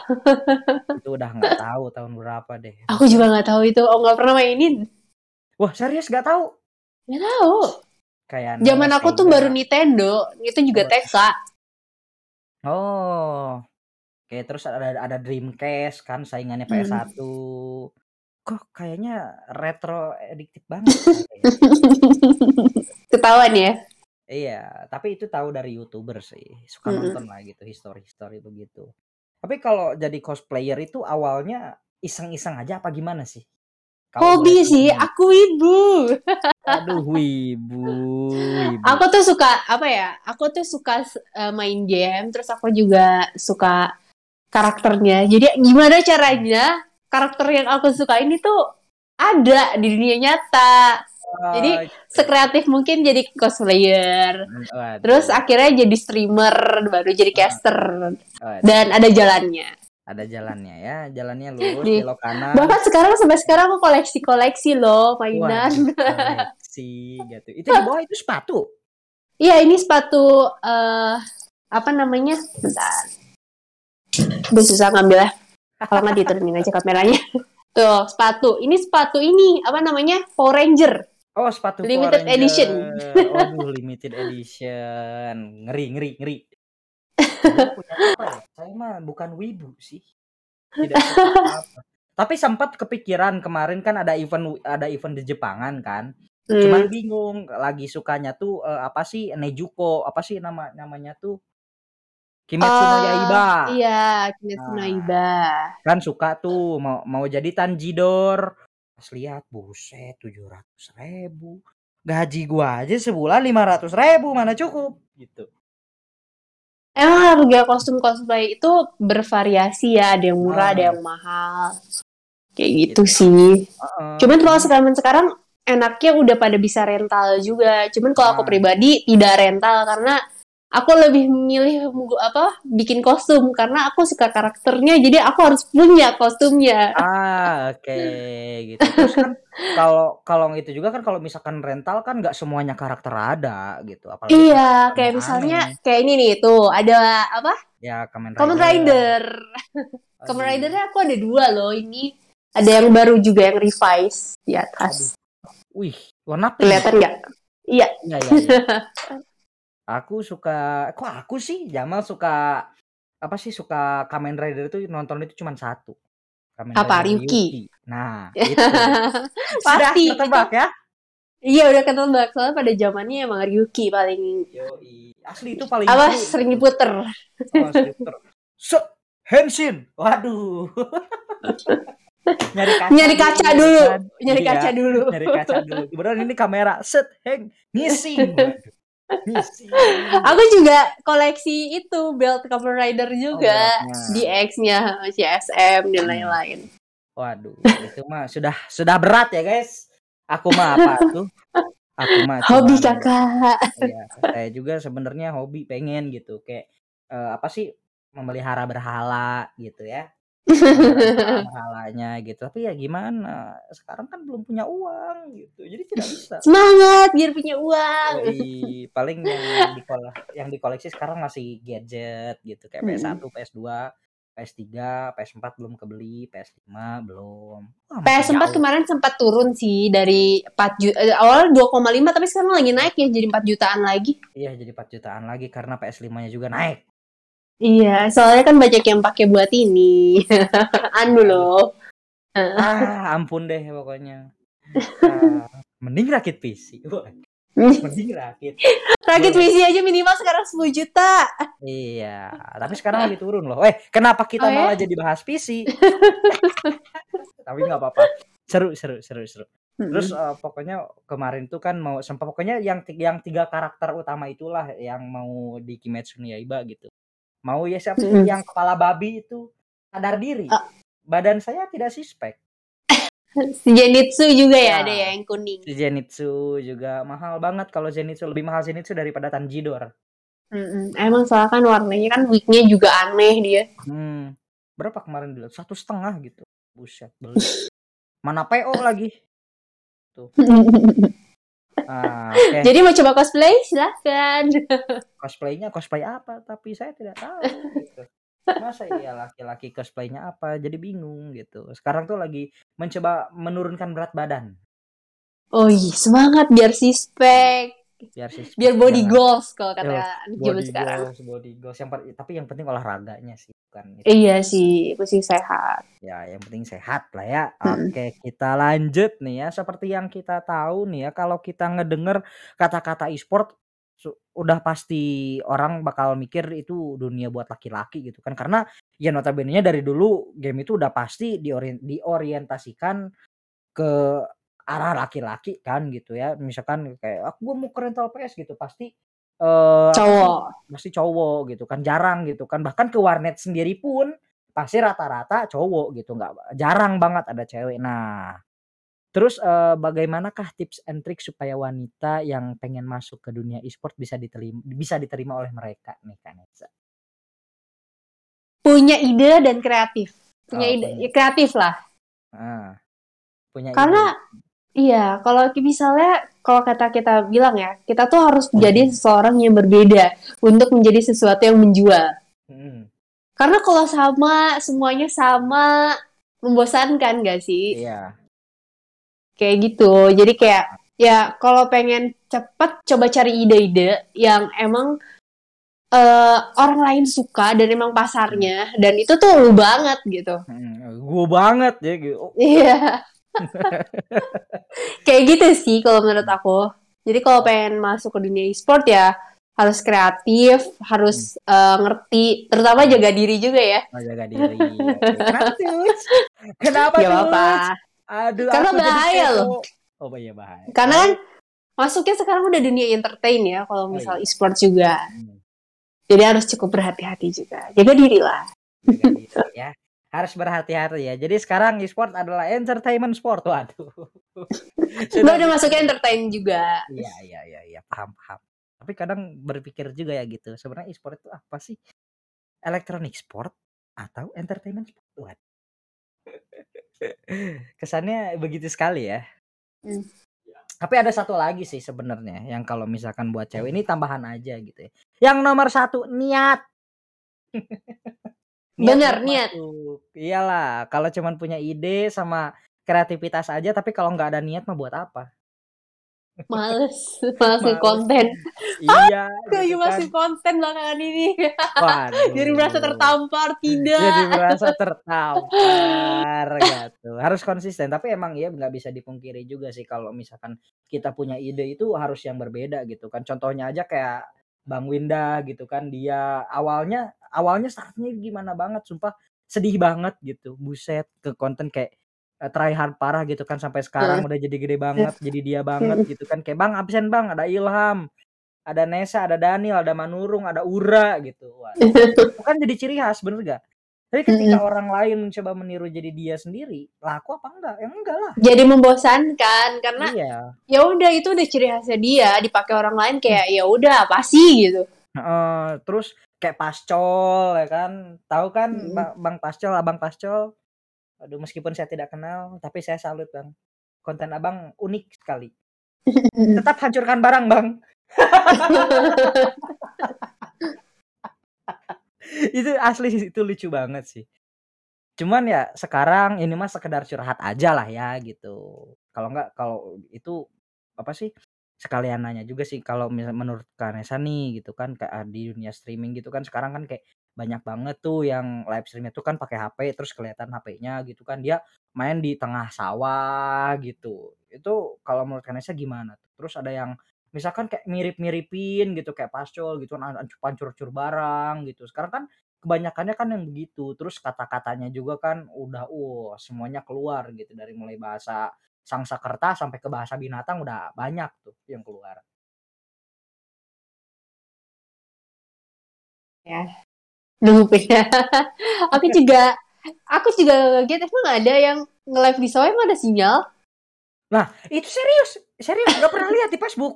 Itu udah nggak tahu tahun berapa deh. aku juga nggak tahu itu. Oh, nggak pernah mainin. Wah, serius nggak tahu? Nggak tahu. Kayak Zaman aku tuh baru Nintendo. Itu juga. TK. Oh. Oke, terus ada ada Dreamcast kan saingannya Hmm. PS1. Kok kayaknya retro addictive banget. *laughs* Ketahuan ya. Iya, tapi itu tahu dari YouTuber sih. Suka Mm-mm. nonton lah gitu, history-history begitu. Tapi kalau jadi cosplayer itu awalnya iseng-iseng aja apa gimana sih? Kalau Hobi sih, aku ibu. Aduh, wibu, wibu. Aku tuh suka apa ya? Aku tuh suka uh, main game, terus aku juga suka karakternya. Jadi gimana caranya karakter yang aku suka ini tuh ada di dunia nyata. Jadi Oh, sekreatif mungkin jadi cosplayer. waduh, Terus akhirnya jadi streamer, baru jadi caster waduh. dan ada jalannya. Ada jalannya ya, jalannya lurus Nih. belok kanan. Bahkan sekarang sampai sekarang aku koleksi-koleksi loh mainan. Koleksi gitu. Itu di bawah itu sepatu. Iya, ini sepatu eh apa namanya? Bentar. Udah susah ngambilnya. Kalau nggak diturunin aja kameranya. *laughs* Tuh, sepatu. Ini sepatu ini apa namanya? Power Ranger. Oh, sepatu Limited Power edition. Waduh, limited edition. Ngeri, ngeri, ngeri. Saya punya apa ya? Saya mah bukan wibu sih. Tidak *laughs* apa. Tapi sempat kepikiran kemarin kan ada event ada event di Jepangan kan. Cuman Hmm. bingung lagi sukanya tuh eh, apa sih Nejuko, apa sih nama namanya tuh? Kimetsu no Ah, Yaiba. Iya, Kimetsu no Nah. Yaiba. Kan suka tuh mau mau jadi Tanjidor. Pas lihat buset 700 ribu. Gaji gua aja sebulan 500 ribu mana cukup gitu. Emang harga kostum cosplay itu bervariasi ya, ada yang murah, ada Ah. yang mahal. Kayak gitu sih. Heeh. Cuman kalau sekarang sekarang enaknya udah pada bisa rental juga. Cuman kalau aku Ah. pribadi tidak rental karena aku lebih memilih apa bikin kostum karena aku suka karakternya jadi aku harus punya kostumnya. Ah, oke gitu. Terus kan *laughs* kalau kalau itu juga kan kalau misalkan rental kan nggak semuanya karakter ada gitu. Apalagi Iya, kayak misalnya kayak ini nih tuh ada apa? ya Kamen Rider. Kamen Rider. *laughs* Kamen Aduh. Ridernya aku ada dua loh ini. Ada yang baru juga yang revise di atas. Wih, warna pink. Kelihatan nggak? Iya. Iya, iya, iya. *laughs* Aku suka, kok aku sih Jamal suka apa sih suka Kamen Rider itu nonton itu cuma satu. Kamen Apa, Rider Ryuki? Nah, *laughs* itu. Sudah Pasti, tertebak ya? Iya udah ketebak soalnya pada zamannya emang Ryuki paling Yoi. Asli itu paling apa seru. sering diputer. Oh. Se Henshin. Waduh. *laughs* nyari kaca, Nyari kaca dulu, kan? nyari Iya, kaca dulu. Nyari kaca dulu. Kemudian ini kamera set heng missing. Waduh. *laughs* Aku juga koleksi itu belt Kamen Rider juga beltnya. di X-nya CSM dan Hmm. lain-lain. Waduh, itu mah sudah sudah berat ya, guys. Aku mah apa tuh? Aku mah Hobi cuman- kakak. Iya, saya juga sebenarnya hobi pengen gitu kayak eh, apa sih memelihara berhala gitu ya. *laughs* pahalanya gitu. Tapi ya gimana, sekarang kan belum punya uang gitu, jadi tidak bisa. Semangat biar punya uang. Yoi, *laughs* paling yang dikole yang dikoleksi sekarang masih gadget gitu, kayak PS1, Mhm. PS2, PS3, PS4 belum kebeli, PS5 belum. Wah, masih PS4 jauh. kemarin sempat turun sih dari 4 ju eee, awalnya 2,5 tapi sekarang lagi naik ya jadi 4 jutaan lagi. Iya, jadi 4 jutaan lagi karena PS5-nya juga naik. Iya, soalnya kan banyak yang pakai buat ini, *laughs* anu loh. Ah, ampun deh pokoknya. Ah, mending rakit PC. Mending rakit. Rakit. PC aja minimal sekarang 10 juta. Iya, tapi sekarang lagi turun loh. Eh, kenapa kita Oh ya? malah jadi bahas PC? *laughs* Tapi nggak apa-apa. Seru seru seru seru. Terus, eee, pokoknya kemarin tuh kan mau sempat pokoknya yang yang 3 karakter utama itulah yang mau di Kimetsu no Yaiba gitu. Mau ya siapa Mhm. yang kepala babi itu sadar diri. Oh. Badan saya tidak suspek. *laughs* Si Zenitsu juga ya ada Nah, ya yang kuning. si Zenitsu juga mahal banget kalau Zenitsu, lebih mahal Zenitsu daripada Tanjidor. Mhm, emang soalnya kan warnanya kan wig-nya juga aneh dia. Hmm, berapa kemarin dilihat? 1,5 gitu. Buset, beli. *laughs* Mana PO lagi. Tuh. *laughs* Ah, oke. Jadi mau coba cosplay silahkan. Cosplaynya cosplay apa? Tapi saya tidak tahu gitu. Masa iya laki-laki cosplaynya apa? Jadi bingung gitu. Sekarang tuh lagi mencoba menurunkan berat badan. Oh iya, semangat biar sispek, Biar sih *laughs* biar body jangan goals kalau kata Yo, anak zaman sekarang. goals, body goals. Yang per- tapi yang penting olahraganya sih bukan itu. Iya sih, mesti sehat. Ya, yang penting sehat lah ya. Mhm. Oke, kita lanjut nih ya. Seperti yang kita tahu nih ya, kalau kita ngedenger kata-kata e-sport udah pasti orang bakal mikir itu dunia buat laki-laki gitu kan. Karena ya notabene-nya dari dulu game itu udah pasti diorien- diorientasikan ke arah laki-laki kan gitu ya. Misalkan kayak aku mau ke rental PS gitu, pasti sih? Cowok. Pasti cowok gitu kan, jarang gitu kan. Bahkan ke warnet sendiri pun pasti rata-rata cowok gitu, nggak jarang banget ada cewek. Nah, terus eh, bagaimanakah tips and trick supaya wanita yang pengen masuk ke dunia e-sport bisa diterima bisa diterima oleh mereka nih Kanesa? Punya ide dan kreatif. Punya Oh, ide, ya kreatif lah. Ah, punya Karena ide. Iya, kalau misalnya kalau kata kita bilang ya, kita tuh harus Hmm. jadi seseorang yang berbeda untuk menjadi sesuatu yang menjual. Hmm, Karena kalau sama, semuanya sama, membosankan gak sih? iya. Kayak gitu. Jadi kayak ya kalau pengen cepet coba cari ide-ide yang emang eh, orang lain suka dan emang Hmm. pasarnya dan itu tuh lu banget gitu. Hmm, gue banget ya gitu. Iya. *laughs* Kayak gitu sih kalau menurut aku. Jadi kalau pengen masuk ke dunia e-sport ya harus kreatif, harus eh, ngerti, terutama jaga diri juga ya. oh, jaga diri. Kenapa tuh? Kenapa tuh? apa-apa. Aduh, Karena bahaya loh. Oh iya bahaya. Karena kan masuknya sekarang udah dunia entertain ya kalau Oh, misal iya. e-sport juga. Hmm, Jadi harus cukup berhati-hati juga. Jaga diri lah. jaga diri ya. Harus berhati-hati ya. Jadi sekarang e-sport adalah entertainment sport. Waduh. *laughs* Gue udah masuknya entertain juga. Iya, iya, iya, iya, paham, paham. Tapi kadang berpikir juga ya gitu. Sebenarnya e-sport itu apa sih? Electronic sport atau entertainment sport? Waduh. *laughs* Kesannya begitu sekali ya. Hmm. Tapi ada satu lagi sih sebenarnya yang kalau misalkan buat cewek ini tambahan aja gitu ya. Yang nomor satu niat. *laughs* Bener, buat niat. masuk. Iyalah, kalau cuman punya ide sama kreativitas aja, tapi kalau nggak ada niat mah buat apa? Males. *laughs* Males Males. konten. Iya, Lagi gitu kan. masih konten belakangan ini. Waduh. Jadi merasa tertampar. Tidak. Jadi merasa tertampar *laughs* gitu. Harus konsisten. Tapi emang ya nggak bisa dipungkiri juga sih kalau misalkan kita punya ide itu harus yang berbeda gitu kan. Contohnya aja kayak Bang Winda gitu kan. Dia awalnya awalnya startnya gimana banget, sumpah sedih banget gitu. Buset ke konten kayak eh, try hard parah gitu kan sampai sekarang udah jadi gede banget, jadi dia banget gitu kan. Kayak Bang absen Bang, ada Ilham, ada Nesa, ada Daniel, ada Manurung, ada Ura gitu. Wah, *laughs* kan jadi ciri khas bener gak? Tapi ketika orang lain mencoba meniru jadi dia sendiri, laku apa enggak? Ya enggak lah. Jadi membosankan karena Iya. ya udah itu udah ciri khasnya dia dipakai orang lain kayak ya udah apa sih gitu. Heeh, terus kayak Pascol ya kan. Tahu kan Mm. Ba- Bang Pascol, Abang Pascol? Aduh, meskipun saya tidak kenal, tapi saya salut, Bang. Konten Abang unik sekali. *laughs* Tetap hancurkan barang, Bang. *laughs* itu asli sih, itu lucu banget sih. Cuman ya sekarang ini mah sekedar curhat aja lah ya gitu. Kalau enggak kalau itu apa sih sekalian nanya juga sih kalau menurut Kanesa nih gitu kan kayak di dunia streaming gitu kan sekarang kan kayak banyak banget tuh yang live streamnya tuh kan pakai HP terus kelihatan HP-nya gitu kan dia main di tengah sawah gitu. Itu kalau menurut Kanesa gimana? Terus ada yang misalkan kayak mirip-miripin gitu kayak Pascol gitu kan pancur-pancur barang gitu. Sekarang kan kebanyakannya kan yang begitu. Terus kata-katanya juga kan udah uh semuanya keluar gitu dari mulai bahasa Sangsakerta sampai ke bahasa binatang udah banyak tuh yang keluar. ya Duh, *laughs* ya. aku *laughs* juga aku juga kaget emang ada yang nge-live di sawah emang ada sinyal Nah, itu serius, serius nggak pernah lihat di Facebook.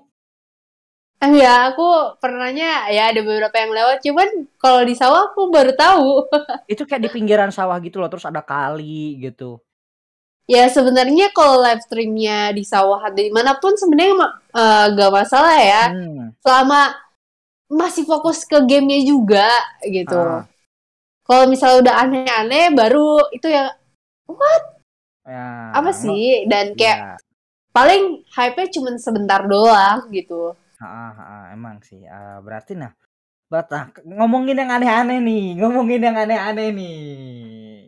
Ya aku pernahnya ya ada beberapa yang lewat cuman kalau di sawah aku baru tahu *laughs* Itu kayak di pinggiran sawah gitu loh, terus ada kali gitu. Ya sebenarnya kalau live streamnya di sawah atau di mana pun sebenarnya ma- eh, gak masalah ya. Hmm. selama masih fokus ke gamenya juga gitu. Ah. kalau misalnya udah aneh-aneh baru itu ya Ya, apa sih? Dan kayak Ya, paling hype-nya cuma sebentar doang gitu. Ah, ah, ah, emang sih. Ah, berarti nah, buat nah, ngomongin yang aneh-aneh nih, ngomongin yang aneh-aneh nih,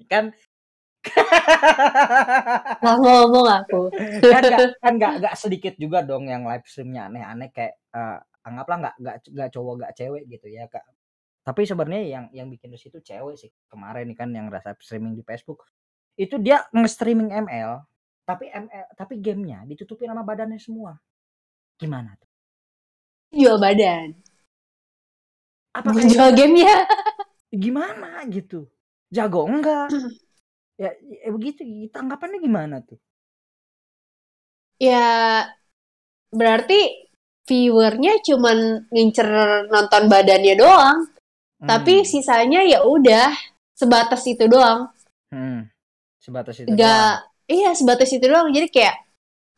kan lah ngomong aku. Kan nggak kan nggak nggak sedikit juga dong yang live streamnya aneh-aneh kayak eh, anggaplah nggak nggak nggak cowok nggak cewek gitu ya kak. Tapi sebenarnya yang yang bikin di situ cewek sih kemarin kan yang rasa streaming di Facebook. Itu dia nge-streaming ML tapi ML tapi gamenya ditutupin sama badannya semua. Gimana tuh? Jual badan. Apa jual gamenya? Gimana gitu? Jago enggak *laughs* ya, ya begitu tanggapannya gimana tuh? Ya berarti viewernya cuman ngincer nonton badannya doang. Tapi Hmm, sisanya ya udah sebatas itu doang. Hmm, sebatas itu doang. nggak iya sebatas itu doang. Jadi kayak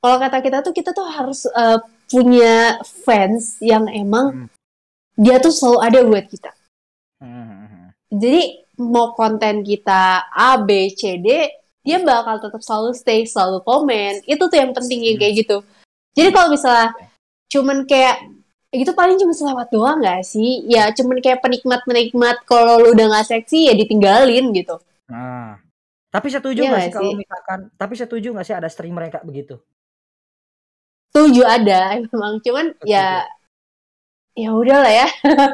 kalau kata kita tuh kita tuh harus eh, punya fans yang emang Hmm. dia tuh selalu ada buat kita. Hmm, hmm, hmm. jadi mau konten kita A B C D dia bakal tetap selalu stay selalu komen. Itu tuh yang penting Hmm. kayak gitu. Jadi kalau misalnya cuman kayak itu paling cuma selewat doang gak sih? Ya cuman kayak penikmat penikmat kalau lu udah nggak seksi ya ditinggalin gitu. Nah, tapi setuju Iya nggak nggak sih? kalau misalkan, tapi setuju nggak sih ada streamer kayak begitu? setuju ada *laughs* emang. Cuman ya ya udahlah ya.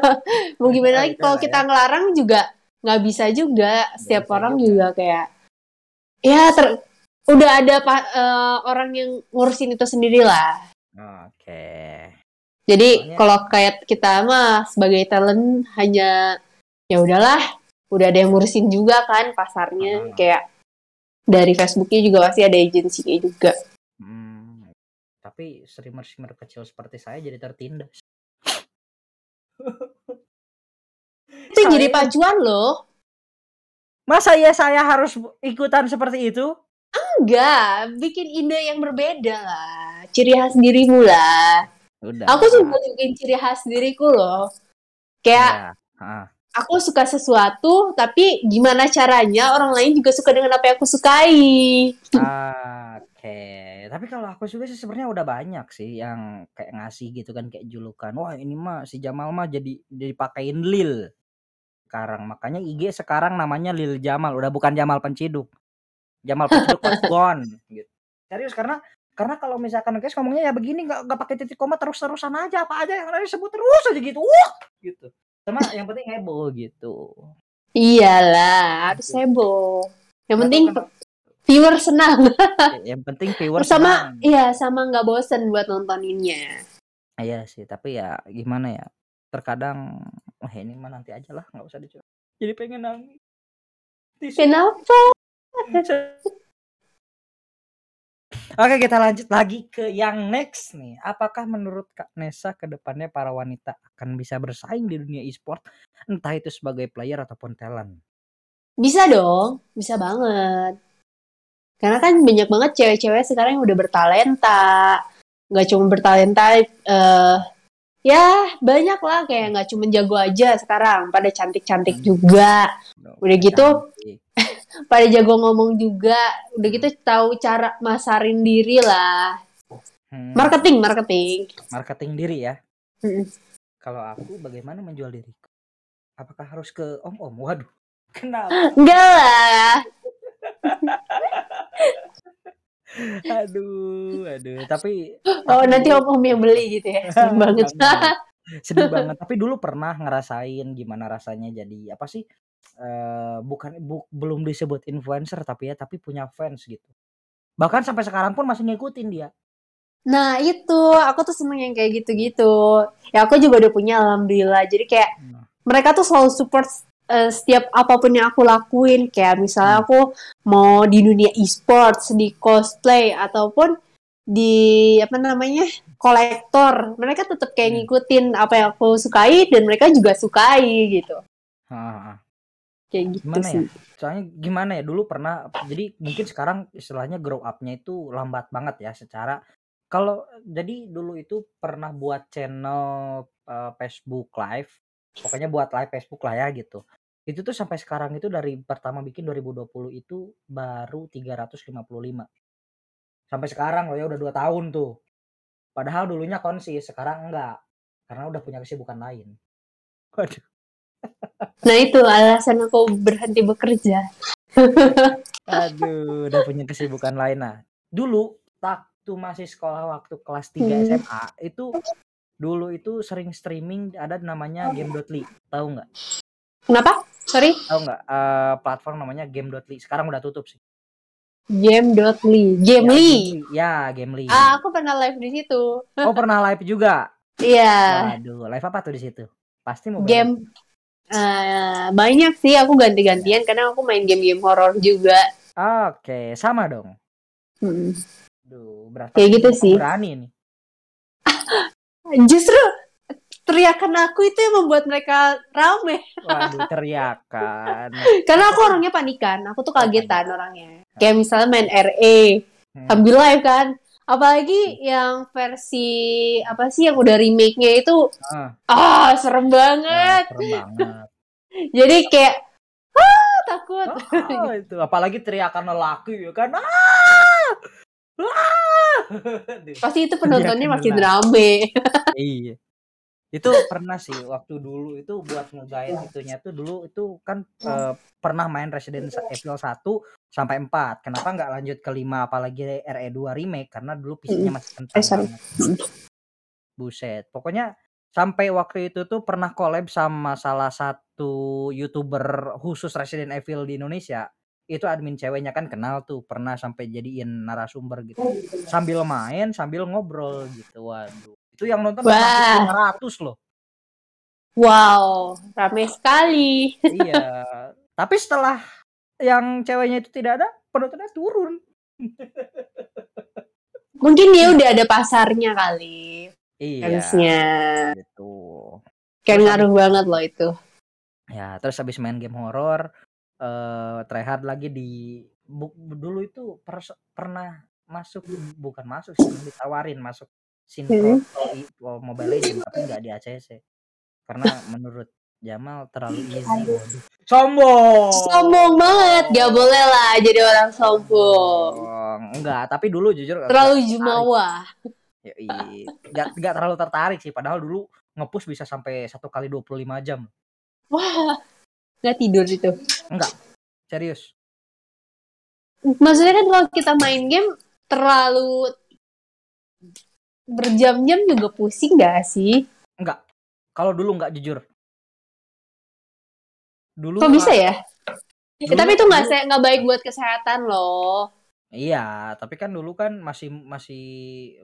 *laughs* Mau gimana Ya lagi kalau kita ya. ngelarang juga nggak bisa juga setiap bisa orang juga. juga kayak ya ter- udah ada eh, orang yang ngurusin itu sendiri lah Oke. jadi Soalnya- kalau kayak kita mah sebagai talent hanya ya udahlah udah ada yang ngurusin juga kan pasarnya Ah. kayak dari Facebooknya juga pasti ada agensinya juga Hmm, tapi streamer-streamer kecil seperti saya jadi tertindas. *laughs* itu jadi Saya- pacuan loh Masa ya saya harus ikutan seperti itu? Enggak, bikin ide yang berbeda lah. Ciri khas dirimu lah. Udah. Aku juga bikin ciri khas diriku loh. Kayak Ya. Ah. aku suka sesuatu, tapi gimana caranya orang lain juga suka dengan apa yang aku sukai. Ah, *laughs* Oke, tapi kalau aku juga sih sebenarnya udah banyak sih yang kayak ngasih gitu kan kayak julukan. Wah ini mah si Jamal mah jadi dipakein Lil sekarang. Makanya IG sekarang namanya Lil Jamal, udah bukan Jamal Penciduk. Jamal Penciduk was gone gitu. Serius karena karena kalau misalkan guys ngomongnya ya begini nggak nggak pakai titik koma terus terusan aja apa aja yang ada disebut terus aja gitu. Wah gitu. Sama yang penting heboh gitu. Iyalah, harus heboh. Yang penting kenapa. viewer senang. yang penting viewers sama, senang. iya sama nggak bosen buat nontoninnya. Iya sih, tapi ya gimana ya? Terkadang, wah ini mah nanti aja lah, nggak usah dicoba. Jadi pengen nangis. Tisu. Kenapa? *laughs* Oke, kita lanjut lagi ke yang next nih. Apakah menurut Kak Nesa ke depannya para wanita akan bisa bersaing di dunia e-sport entah itu sebagai player ataupun talent? Bisa dong, bisa banget. Karena kan banyak banget cewek-cewek sekarang yang udah bertalenta. Nggak cuma bertalenta, eh ya banyak lah kayak nggak cuma jago aja sekarang. Pada cantik-cantik Hmm. juga. Udah gitu, *laughs* pada jago ngomong juga. Udah gitu tahu cara masarin diri lah. Hmm, Marketing, marketing. marketing diri ya. Mm-mm. Kalau aku bagaimana menjual diriku? Apakah harus ke om-om? Waduh. *laughs* Kenapa? Enggak lah. *laughs* Aduh, aduh. Tapi *laughs* Oh, tapi nanti om-om yang beli gitu ya. Seneng *laughs* banget. *laughs* Sedih banget. Tapi dulu pernah ngerasain gimana rasanya jadi apa sih? eh bukan bu- belum disebut influencer tapi ya tapi punya fans gitu. Bahkan sampai sekarang pun masih ngikutin dia. Nah, itu. Aku tuh seneng yang kayak gitu-gitu. Ya, aku juga udah punya, Alhamdulillah. Jadi kayak Nah, mereka tuh selalu support eh, setiap apa pun yang aku lakuin. Kayak misalnya hmm. aku mau di dunia e-sports, di cosplay, ataupun di, apa namanya, kolektor. Mereka tetap kayak Hmm. ngikutin apa yang aku sukai, dan mereka juga sukai, gitu. Ah. Kayak gitu Gimana ya? sih. Soalnya gimana ya dulu pernah jadi mungkin sekarang istilahnya grow up-nya itu lambat banget ya secara kalau jadi dulu itu pernah buat channel eh, Facebook Live. Pokoknya buat live Facebook lah ya gitu. Itu tuh sampai sekarang itu dari pertama bikin 2020 itu baru 355. Sampai sekarang loh ya udah dua tahun tuh. Padahal dulunya konsis, sekarang enggak. Karena udah punya kesibukan lain. Waduh. Nah, itu alasan aku berhenti bekerja. Aduh, udah punya kesibukan lain. Nah, dulu waktu masih sekolah waktu kelas 3 Hmm. SMA itu dulu itu sering streaming ada namanya Game.ly. Tahu nggak? Kenapa? Sorry? Tahu nggak? Eh, platform namanya Game.ly. Sekarang udah tutup sih. Game.ly. Ya, Gamely. Gamely. Ya, Gamely. Ah, aku pernah live di situ. Oh, pernah live juga? Iya. Waduh, live apa tuh di situ? Pasti Mobile Game eh, banyak sih aku ganti-gantian karena aku main game-game horor juga. Oke, sama dong. Hmm. Duh, berarti Kayak gitu sih. berani nih. *laughs* Justru teriakan aku itu yang membuat mereka rame. Waduh, teriakan. *laughs* Karena aku orangnya panikan. Aku tuh kagetan orangnya. Kayak misalnya main RE Hmm. sambil live kan. Apalagi yang versi apa sih yang udah remake-nya itu Ah, ah serem banget. serem banget. *laughs* Jadi kayak ah takut. Oh, itu apalagi teriakan lelaki ya kan. Ah! *laughs* Pasti itu penontonnya makin rame. *laughs* Iya. Itu pernah sih waktu dulu itu buat ngegait itunya tuh dulu itu kan eh, pernah main Resident Evil 1 sampai 4. Kenapa nggak lanjut ke 5 apalagi RE2 remake karena dulu PC-nya masih Eh kentang banget. Buset. Pokoknya sampai waktu itu tuh pernah collab sama salah satu YouTuber khusus Resident Evil di Indonesia. Itu admin ceweknya kan kenal tuh, pernah sampai jadiin narasumber gitu. Sambil main, sambil ngobrol gitu. Waduh. Itu yang nonton Wah, 500 loh. wow, rame sekali. Iya. Tapi setelah yang ceweknya itu tidak ada, penontonnya turun. *laughs* Mungkin dia udah ada pasarnya kali. Iya, Fansnya. gitu. Kayak ngaruh banget loh itu. ya, terus habis main game horor eh tryhard lagi di bu- dulu itu pernah masuk bukan masuk sih ditawarin masuk sinkron Hmm. i- oh, Mobile Legends tapi nggak di ACC karena menurut Jamal terlalu easy waduh sombong Sombong banget, gak boleh lah jadi orang sombong. sombong enggak tapi dulu jujur Terlalu tertarik jumawa. Yoi. nggak nggak terlalu tertarik sih padahal dulu ngepush bisa sampai satu kali 25 jam Wah, gak tidur itu. enggak serius Maksudnya kan kalau kita main game terlalu berjam-jam juga pusing gak sih? enggak kalau dulu enggak jujur dulu Kok bisa ya? Eh, dulu tapi itu nggak nggak baik buat kesehatan loh. Iya, tapi kan dulu kan masih masih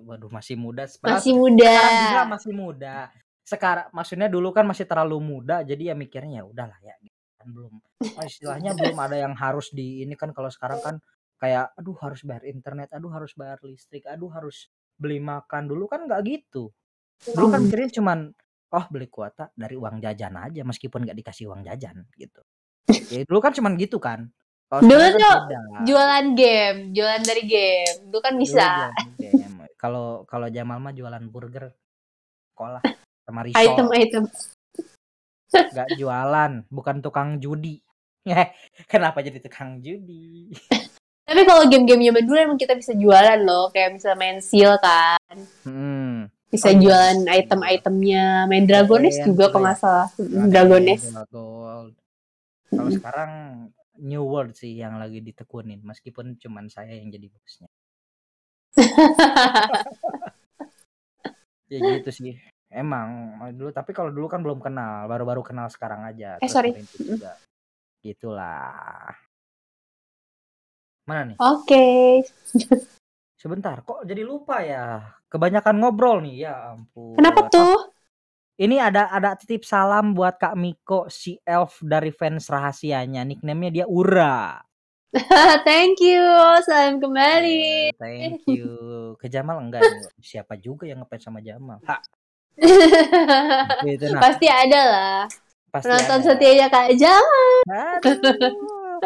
waduh masih muda. Padahal Masih muda. sekarang juga masih muda. Sekarang maksudnya dulu kan masih terlalu muda, jadi ya mikirnya ya udahlah ya kan belum oh, istilahnya belum ada yang harus di ini kan kalau sekarang kan kayak aduh harus bayar internet, aduh harus bayar listrik, aduh harus beli makan. Dulu kan nggak gitu. Dulu kan Mhm. mikirnya cuman, oh beli kuota dari uang jajan aja meskipun nggak dikasih uang jajan gitu. Ya dulu kan cuman gitu kan. Kalau Dulu kan tuh beda. jualan game, jualan dari game. Dulu kan bisa. Kalau kalau Jamal mah jualan burger, sekolah sama *laughs* risol. Item-item. Nggak jualan, bukan tukang judi. Kenapa jadi tukang judi? *laughs* Tapi kalau game-game zaman dulu emang kita bisa jualan loh, kayak bisa main seal kan. Hmm. Bisa Oh iya, jualan iya. item-itemnya, main Dragones Keren, juga kalau keren. nggak salah. Dragon, Dragones. Gold. Kalau Mm. sekarang New World sih yang lagi ditekunin, meskipun cuman saya yang jadi bosnya. *laughs* Ya gitu sih. Emang dulu tapi kalau dulu kan belum kenal, baru-baru kenal sekarang aja. Eh, Terus sorry. juga. Gitulah. Mana nih? Oke. *laughs* Sebentar, kok jadi lupa ya? Kebanyakan ngobrol nih, ya ampun. Kenapa Oh, tuh? ini ada ada titip salam buat Kak Miko si elf dari fans rahasianya. Nickname-nya dia Ura. *laughs* Thank you. Salam kembali. Eh, thank you. *laughs* Ke Jamal enggak nih? Siapa juga yang ngefans sama Jamal? Ha, gitu nah. Pasti ada lah. Pasti Penonton ada. setianya Kak. Aduh,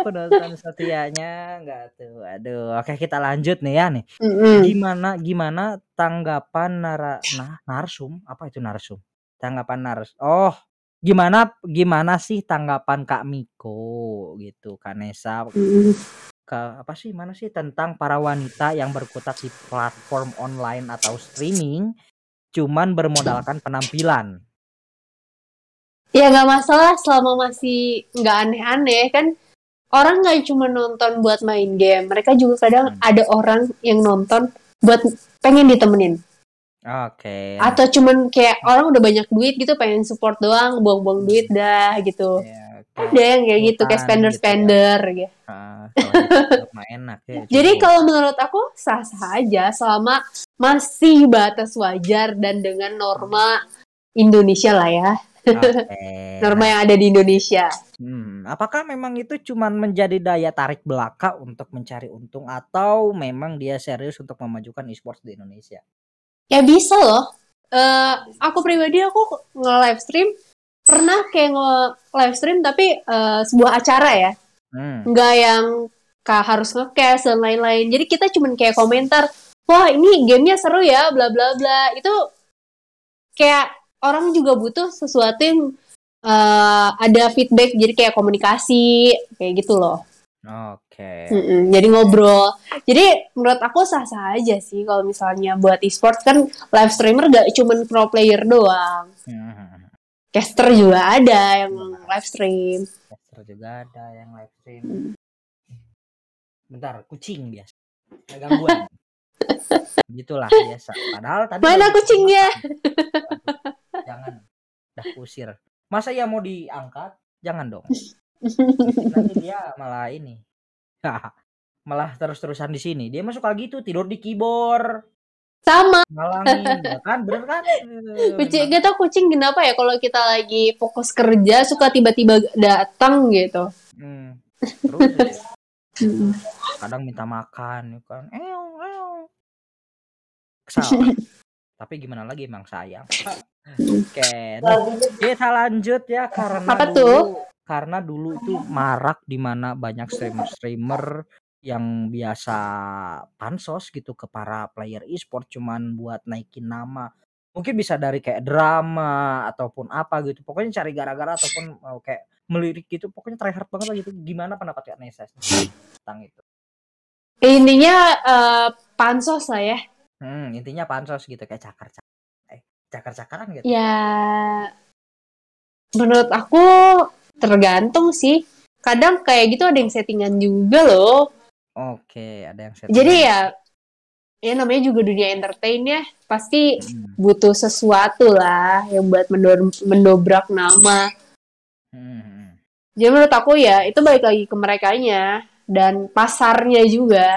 penonton setianya enggak tuh. Aduh, oke kita lanjut nih ya nih. Mm-mm. Gimana gimana tanggapan nara nah, narsum? Apa itu narsum? Tanggapan nars. Oh, gimana gimana sih tanggapan Kak Miko gitu, Kanesa Mm-mm. ke apa sih mana sih tentang para wanita yang berkutat di platform online atau streaming cuman bermodalkan penampilan. Ya nggak masalah selama masih nggak aneh-aneh kan. Orang nggak cuma nonton buat main game. Mereka juga kadang Hmm. ada orang yang nonton buat pengen ditemenin. Oke. Atau cuman kayak orang udah banyak duit gitu pengen support doang, buang-buang duit dah gitu. Ya, Ada yang kayak gitu, kayak Utang gitu ya. spender-spender gitu. Ah, enak ya. Jadi kalau menurut aku sah-sah aja selama masih batas wajar dan dengan norma Indonesia lah ya. Oke. *laughs* Norma yang ada di Indonesia. Hmm, apakah memang itu cuman menjadi daya tarik belaka untuk mencari untung atau memang dia serius untuk memajukan e-sports di Indonesia? Ya bisa loh. Eh, aku pribadi aku nge-live stream pernah kayak nge-live stream tapi eh, sebuah acara ya. Hmm. Nggak yang kak harus nge-cast dan lain-lain. Jadi kita cuman kayak komentar, wah ini gamenya seru ya, bla bla bla. Itu kayak orang juga butuh sesuatu yang eh, ada feedback, jadi kayak komunikasi, kayak gitu loh. Oke. Mm-mm, jadi ngobrol. Jadi menurut aku sah-sah aja sih kalau misalnya buat e-sports kan live streamer gak cuman pro player doang. Hmm. Caster juga ada yang live stream. Caster juga ada yang live stream. Hmm. Bentar, kucing biasa. Gangguan. *laughs* Gitulah biasa. Padahal tadi Mana kucingnya? Jangan. Dah kusir. Masa ya mau diangkat? Jangan dong. Nanti *laughs* dia malah ini. *laughs* malah terus-terusan di sini. Dia masuk lagi tuh tidur di keyboard. Sama. Ngalangin, ya kan? Bener kan? *laughs* Eh, Kucing, gak tau kucing kenapa ya kalau kita lagi fokus kerja suka tiba-tiba datang gitu. Hmm. Terus. Mm. kadang minta makan ya kan eong kesal *laughs* tapi gimana lagi emang sayang? *laughs* Oke nih, kita lanjut ya karena Apa dulu tuh? karena dulu itu marak di mana banyak streamer-streamer yang biasa pansos gitu ke para player e-sport cuman buat naikin nama. Mungkin bisa dari kayak drama ataupun apa gitu. Pokoknya cari gara-gara ataupun mau kayak melirik gitu pokoknya tryhard banget lah gitu. Gimana pendapat Kak Nesa tentang itu? Intinya eh, pansos lah ya. Hmm, intinya pansos gitu kayak cakar-cakar. Eh, cakar-cakaran gitu. Ya, menurut aku tergantung sih. Kadang kayak gitu ada yang settingan juga loh. Oke, ada yang set. Jadi ya, ya namanya juga dunia entertain ya. Pasti Hmm, butuh sesuatu lah yang buat mendor- mendobrak nama. hmm, hmm. Jadi menurut aku ya itu balik lagi ke merekanya dan pasarnya juga.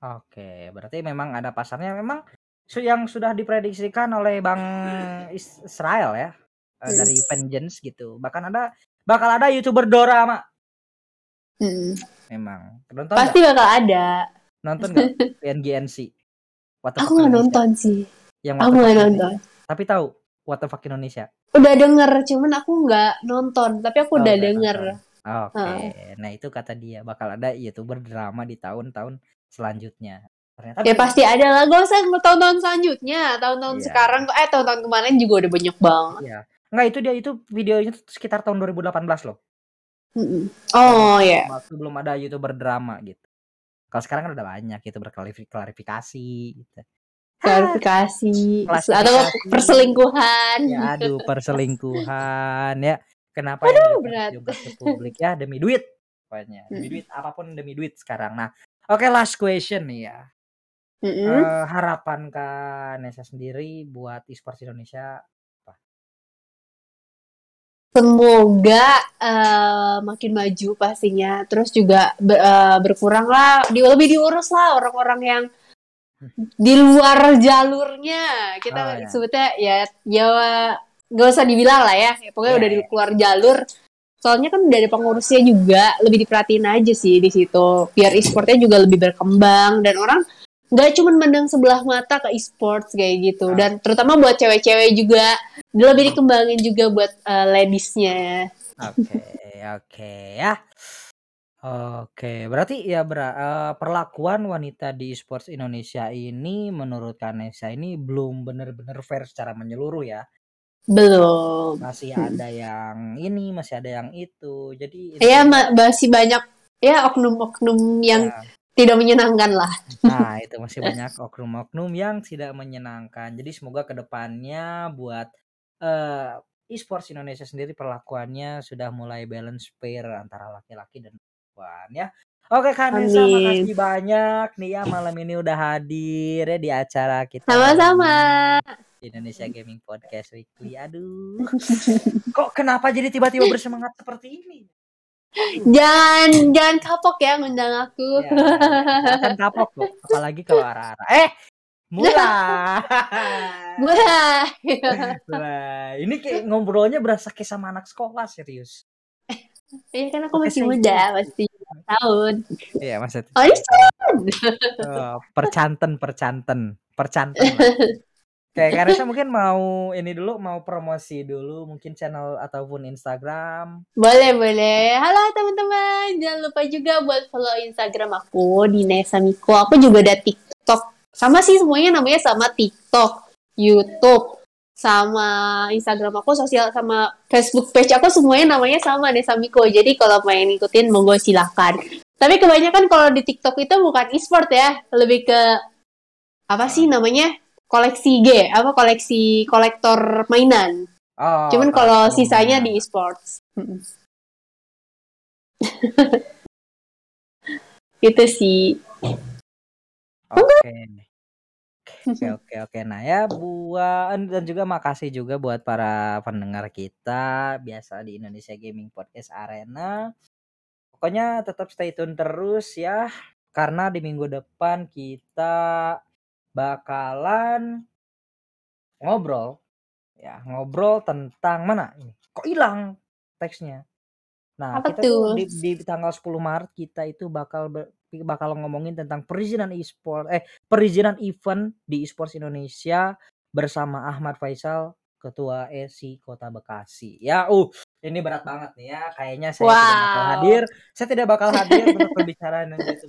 Oke, berarti memang ada pasarnya memang su- yang sudah diprediksikan oleh Bang *clears throat* Is- Israel ya. eh, Hmm. dari Vengeance gitu. Bahkan ada bakal ada YouTuber Dora, Mak. Mm. Memang. Nonton nggak? Pasti bakal ada. Nonton nggak *laughs* PNGNC? What the Aku fuck nggak Indonesia? nonton sih. Yang Aku the nggak nonton. Tapi tahu What the fuck Indonesia? Udah denger, cuman aku nggak nonton. Tapi aku Oh, udah udah denger. nonton. Oke. Nah, itu kata dia bakal ada youtuber drama di tahun-tahun selanjutnya. Ternyata Ya pasti ada lah. Gak usah tahun-tahun selanjutnya. Tahun-tahun Iya. sekarang, eh tahun-tahun kemarin juga udah banyak banget. Iya. Enggak itu dia itu videonya tuh sekitar tahun 2018 loh. Mm-mm. Oh ya. Waktu belum ada youtuber drama gitu. Kalau sekarang kan udah banyak youtuber klarifi- klarifikasi gitu. Klarifikasi. Klasifikasi. Atau perselingkuhan. Ya aduh perselingkuhan ya. Kenapa Aduh, berat. diungkap ke publik ya demi duit pokoknya. Demi Mm. duit apa pun demi duit sekarang. Nah, oke last question nih ya. Mm-mm. Eh, harapan Kak Nesa sendiri buat e-sports Indonesia Semoga eh, makin maju pastinya. Terus juga be- eh, berkurang lah, di, lebih diurus lah orang-orang yang *laughs* di luar jalurnya. Kita Oh, ya. sebutnya ya ya gak usah dibilang lah ya. Pokoknya Iya, udah di iya. luar jalur. Soalnya kan dari pengurusnya juga lebih diperhatiin aja sih di situ. Biar e-sportnya juga lebih berkembang dan orang nggak cuma mendang sebelah mata ke e-sports kayak gitu. Ah. Dan terutama buat cewek-cewek juga lebih dikembangin juga buat eh, ladiesnya. Oke, oke ya. Oke, berarti ya bera- eh, perlakuan wanita di e-sports Indonesia ini menurut Kanesa ini belum benar-benar fair secara menyeluruh ya. Belum. Masih Hmm. ada yang ini, masih ada yang itu. Jadi Ya masih banyak ya oknum-oknum yang ya, tidak menyenangkan lah. nah itu masih banyak oknum-oknum yang tidak menyenangkan. Jadi semoga ke depannya buat eh, e-sports Indonesia sendiri perlakuannya sudah mulai balance fair antara laki-laki dan perempuan ya. Oke Kanesa, Amin. makasih banyak nih ya malam ini udah hadir ya di acara kita Sama-sama. Indonesia *laughs* Gaming Podcast Weekly. Aduh, *laughs* kok kenapa jadi tiba-tiba bersemangat seperti ini? *laughs* Jangan jangan kapok ya ngundang aku. Ya, kapok kok, apalagi kalau arah-arah. Eh, mulai. Wah. Wah, ini kayak ngobrolnya berasa kayak sama anak sekolah serius. ya kan aku masih muda, masih tahun. Iya, maksudnya Oh, ini oh, percanten, percanten, percanten. Kayak Karesa mungkin mau ini dulu, mau promosi dulu, mungkin channel ataupun Instagram. Boleh, boleh. Halo teman-teman. Jangan lupa juga buat follow Instagram aku di Nesa Miko. Aku juga ada TikTok. Sama sih semuanya namanya sama TikTok, YouTube, sama Instagram aku sosial sama Facebook page aku semuanya namanya sama Nesa Miko. Jadi kalau pengen ngikutin monggo silakan. Tapi kebanyakan kalau di TikTok itu bukan e-sport ya, lebih ke apa sih namanya? Koleksi G, apa koleksi kolektor mainan. Oh, Cuman kalau sisanya di e-sports. *laughs* Itu sih. Oke. Oke oke oke. Nah ya buat dan juga makasih juga buat para pendengar kita biasa di Indonesia Gaming Podcast Arena. Pokoknya tetap stay tune terus ya karena di minggu depan kita bakalan ngobrol ya ngobrol tentang mana ini kok hilang teksnya. Nah, Apa kita tuh di, di tanggal 10 Maret kita itu bakal ber- bakal ngomongin tentang perizinan e-sport eh perizinan event di e-sports Indonesia bersama Ahmad Faisal ketua ESI Kota Bekasi. Ya, uh, ini berat banget nih ya. Kayaknya saya tidak bakal Wow. hadir. Saya tidak bakal hadir untuk pembicaraan yang itu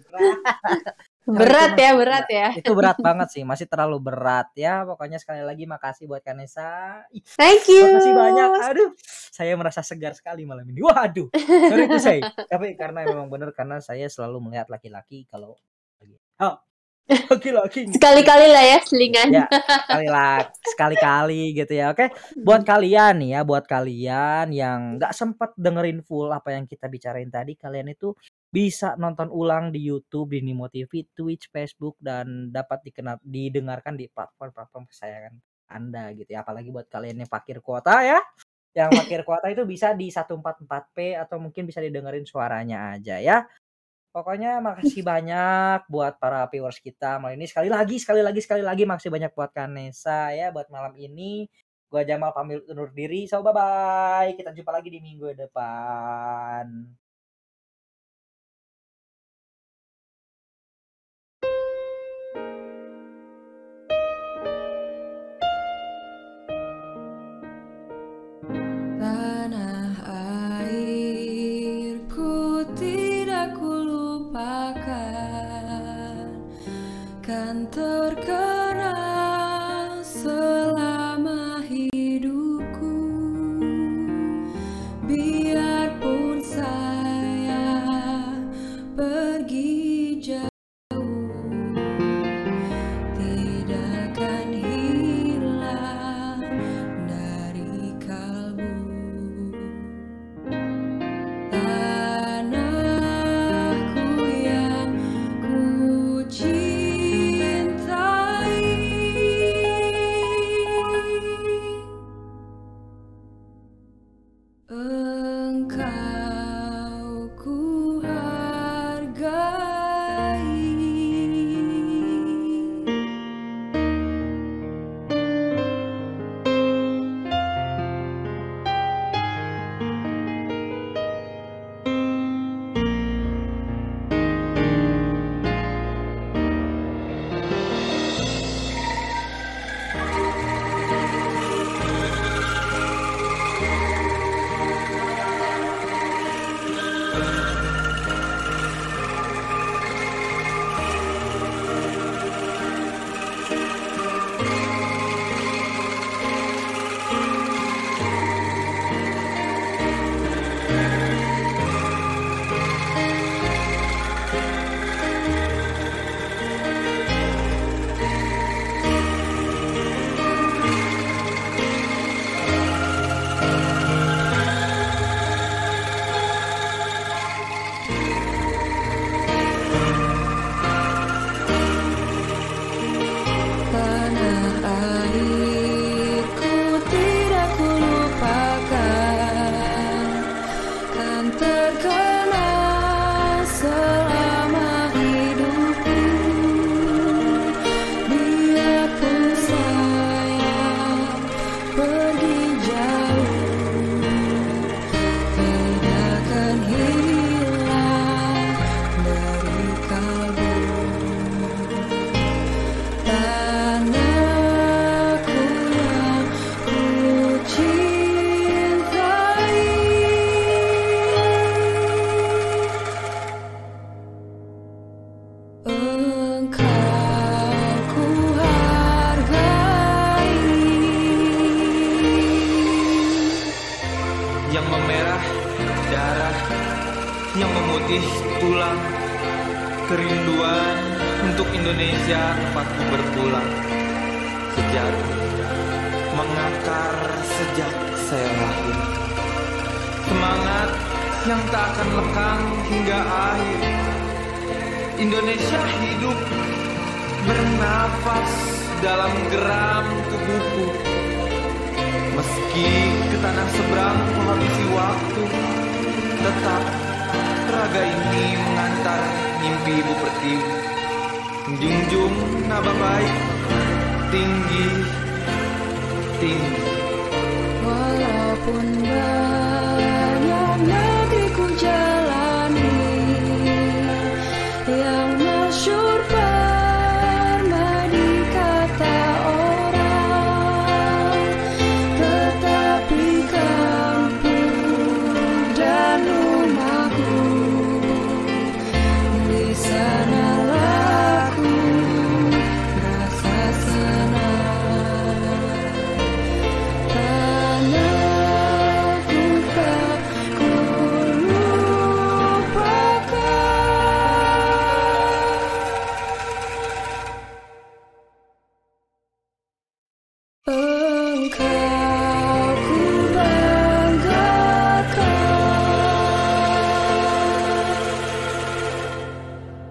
berat. Ya, berat ya. Itu berat *laughs* banget sih, masih terlalu berat ya. Pokoknya sekali lagi makasih buat Kanesa. Thank you. Makasih banyak. Aduh, saya merasa segar sekali malam ini. Waduh, sorry itu saya. Tapi karena memang benar karena saya selalu melihat laki-laki kalau oh, laki-laki. Sekali-kali lah ya selingan. Ya, sekali lah, sekali-kali gitu ya. Oke, buat kalian nih ya, buat kalian yang nggak sempat dengerin full apa yang kita bicarain tadi, kalian itu bisa nonton ulang di YouTube, di Nimo TV, Twitch, Facebook dan dapat dikenal didengarkan di platform-platform kesayangan Anda gitu ya. Apalagi buat kalian yang fakir kuota ya. Yang fakir kuota itu bisa di 144p atau mungkin bisa didengerin suaranya aja ya. Pokoknya makasih banyak buat para viewers kita malam ini. Sekali lagi, sekali lagi, sekali lagi makasih banyak buat Kanesa ya buat malam ini. Gua Jamal pamit undur diri. So bye bye. Kita jumpa lagi di minggu depan.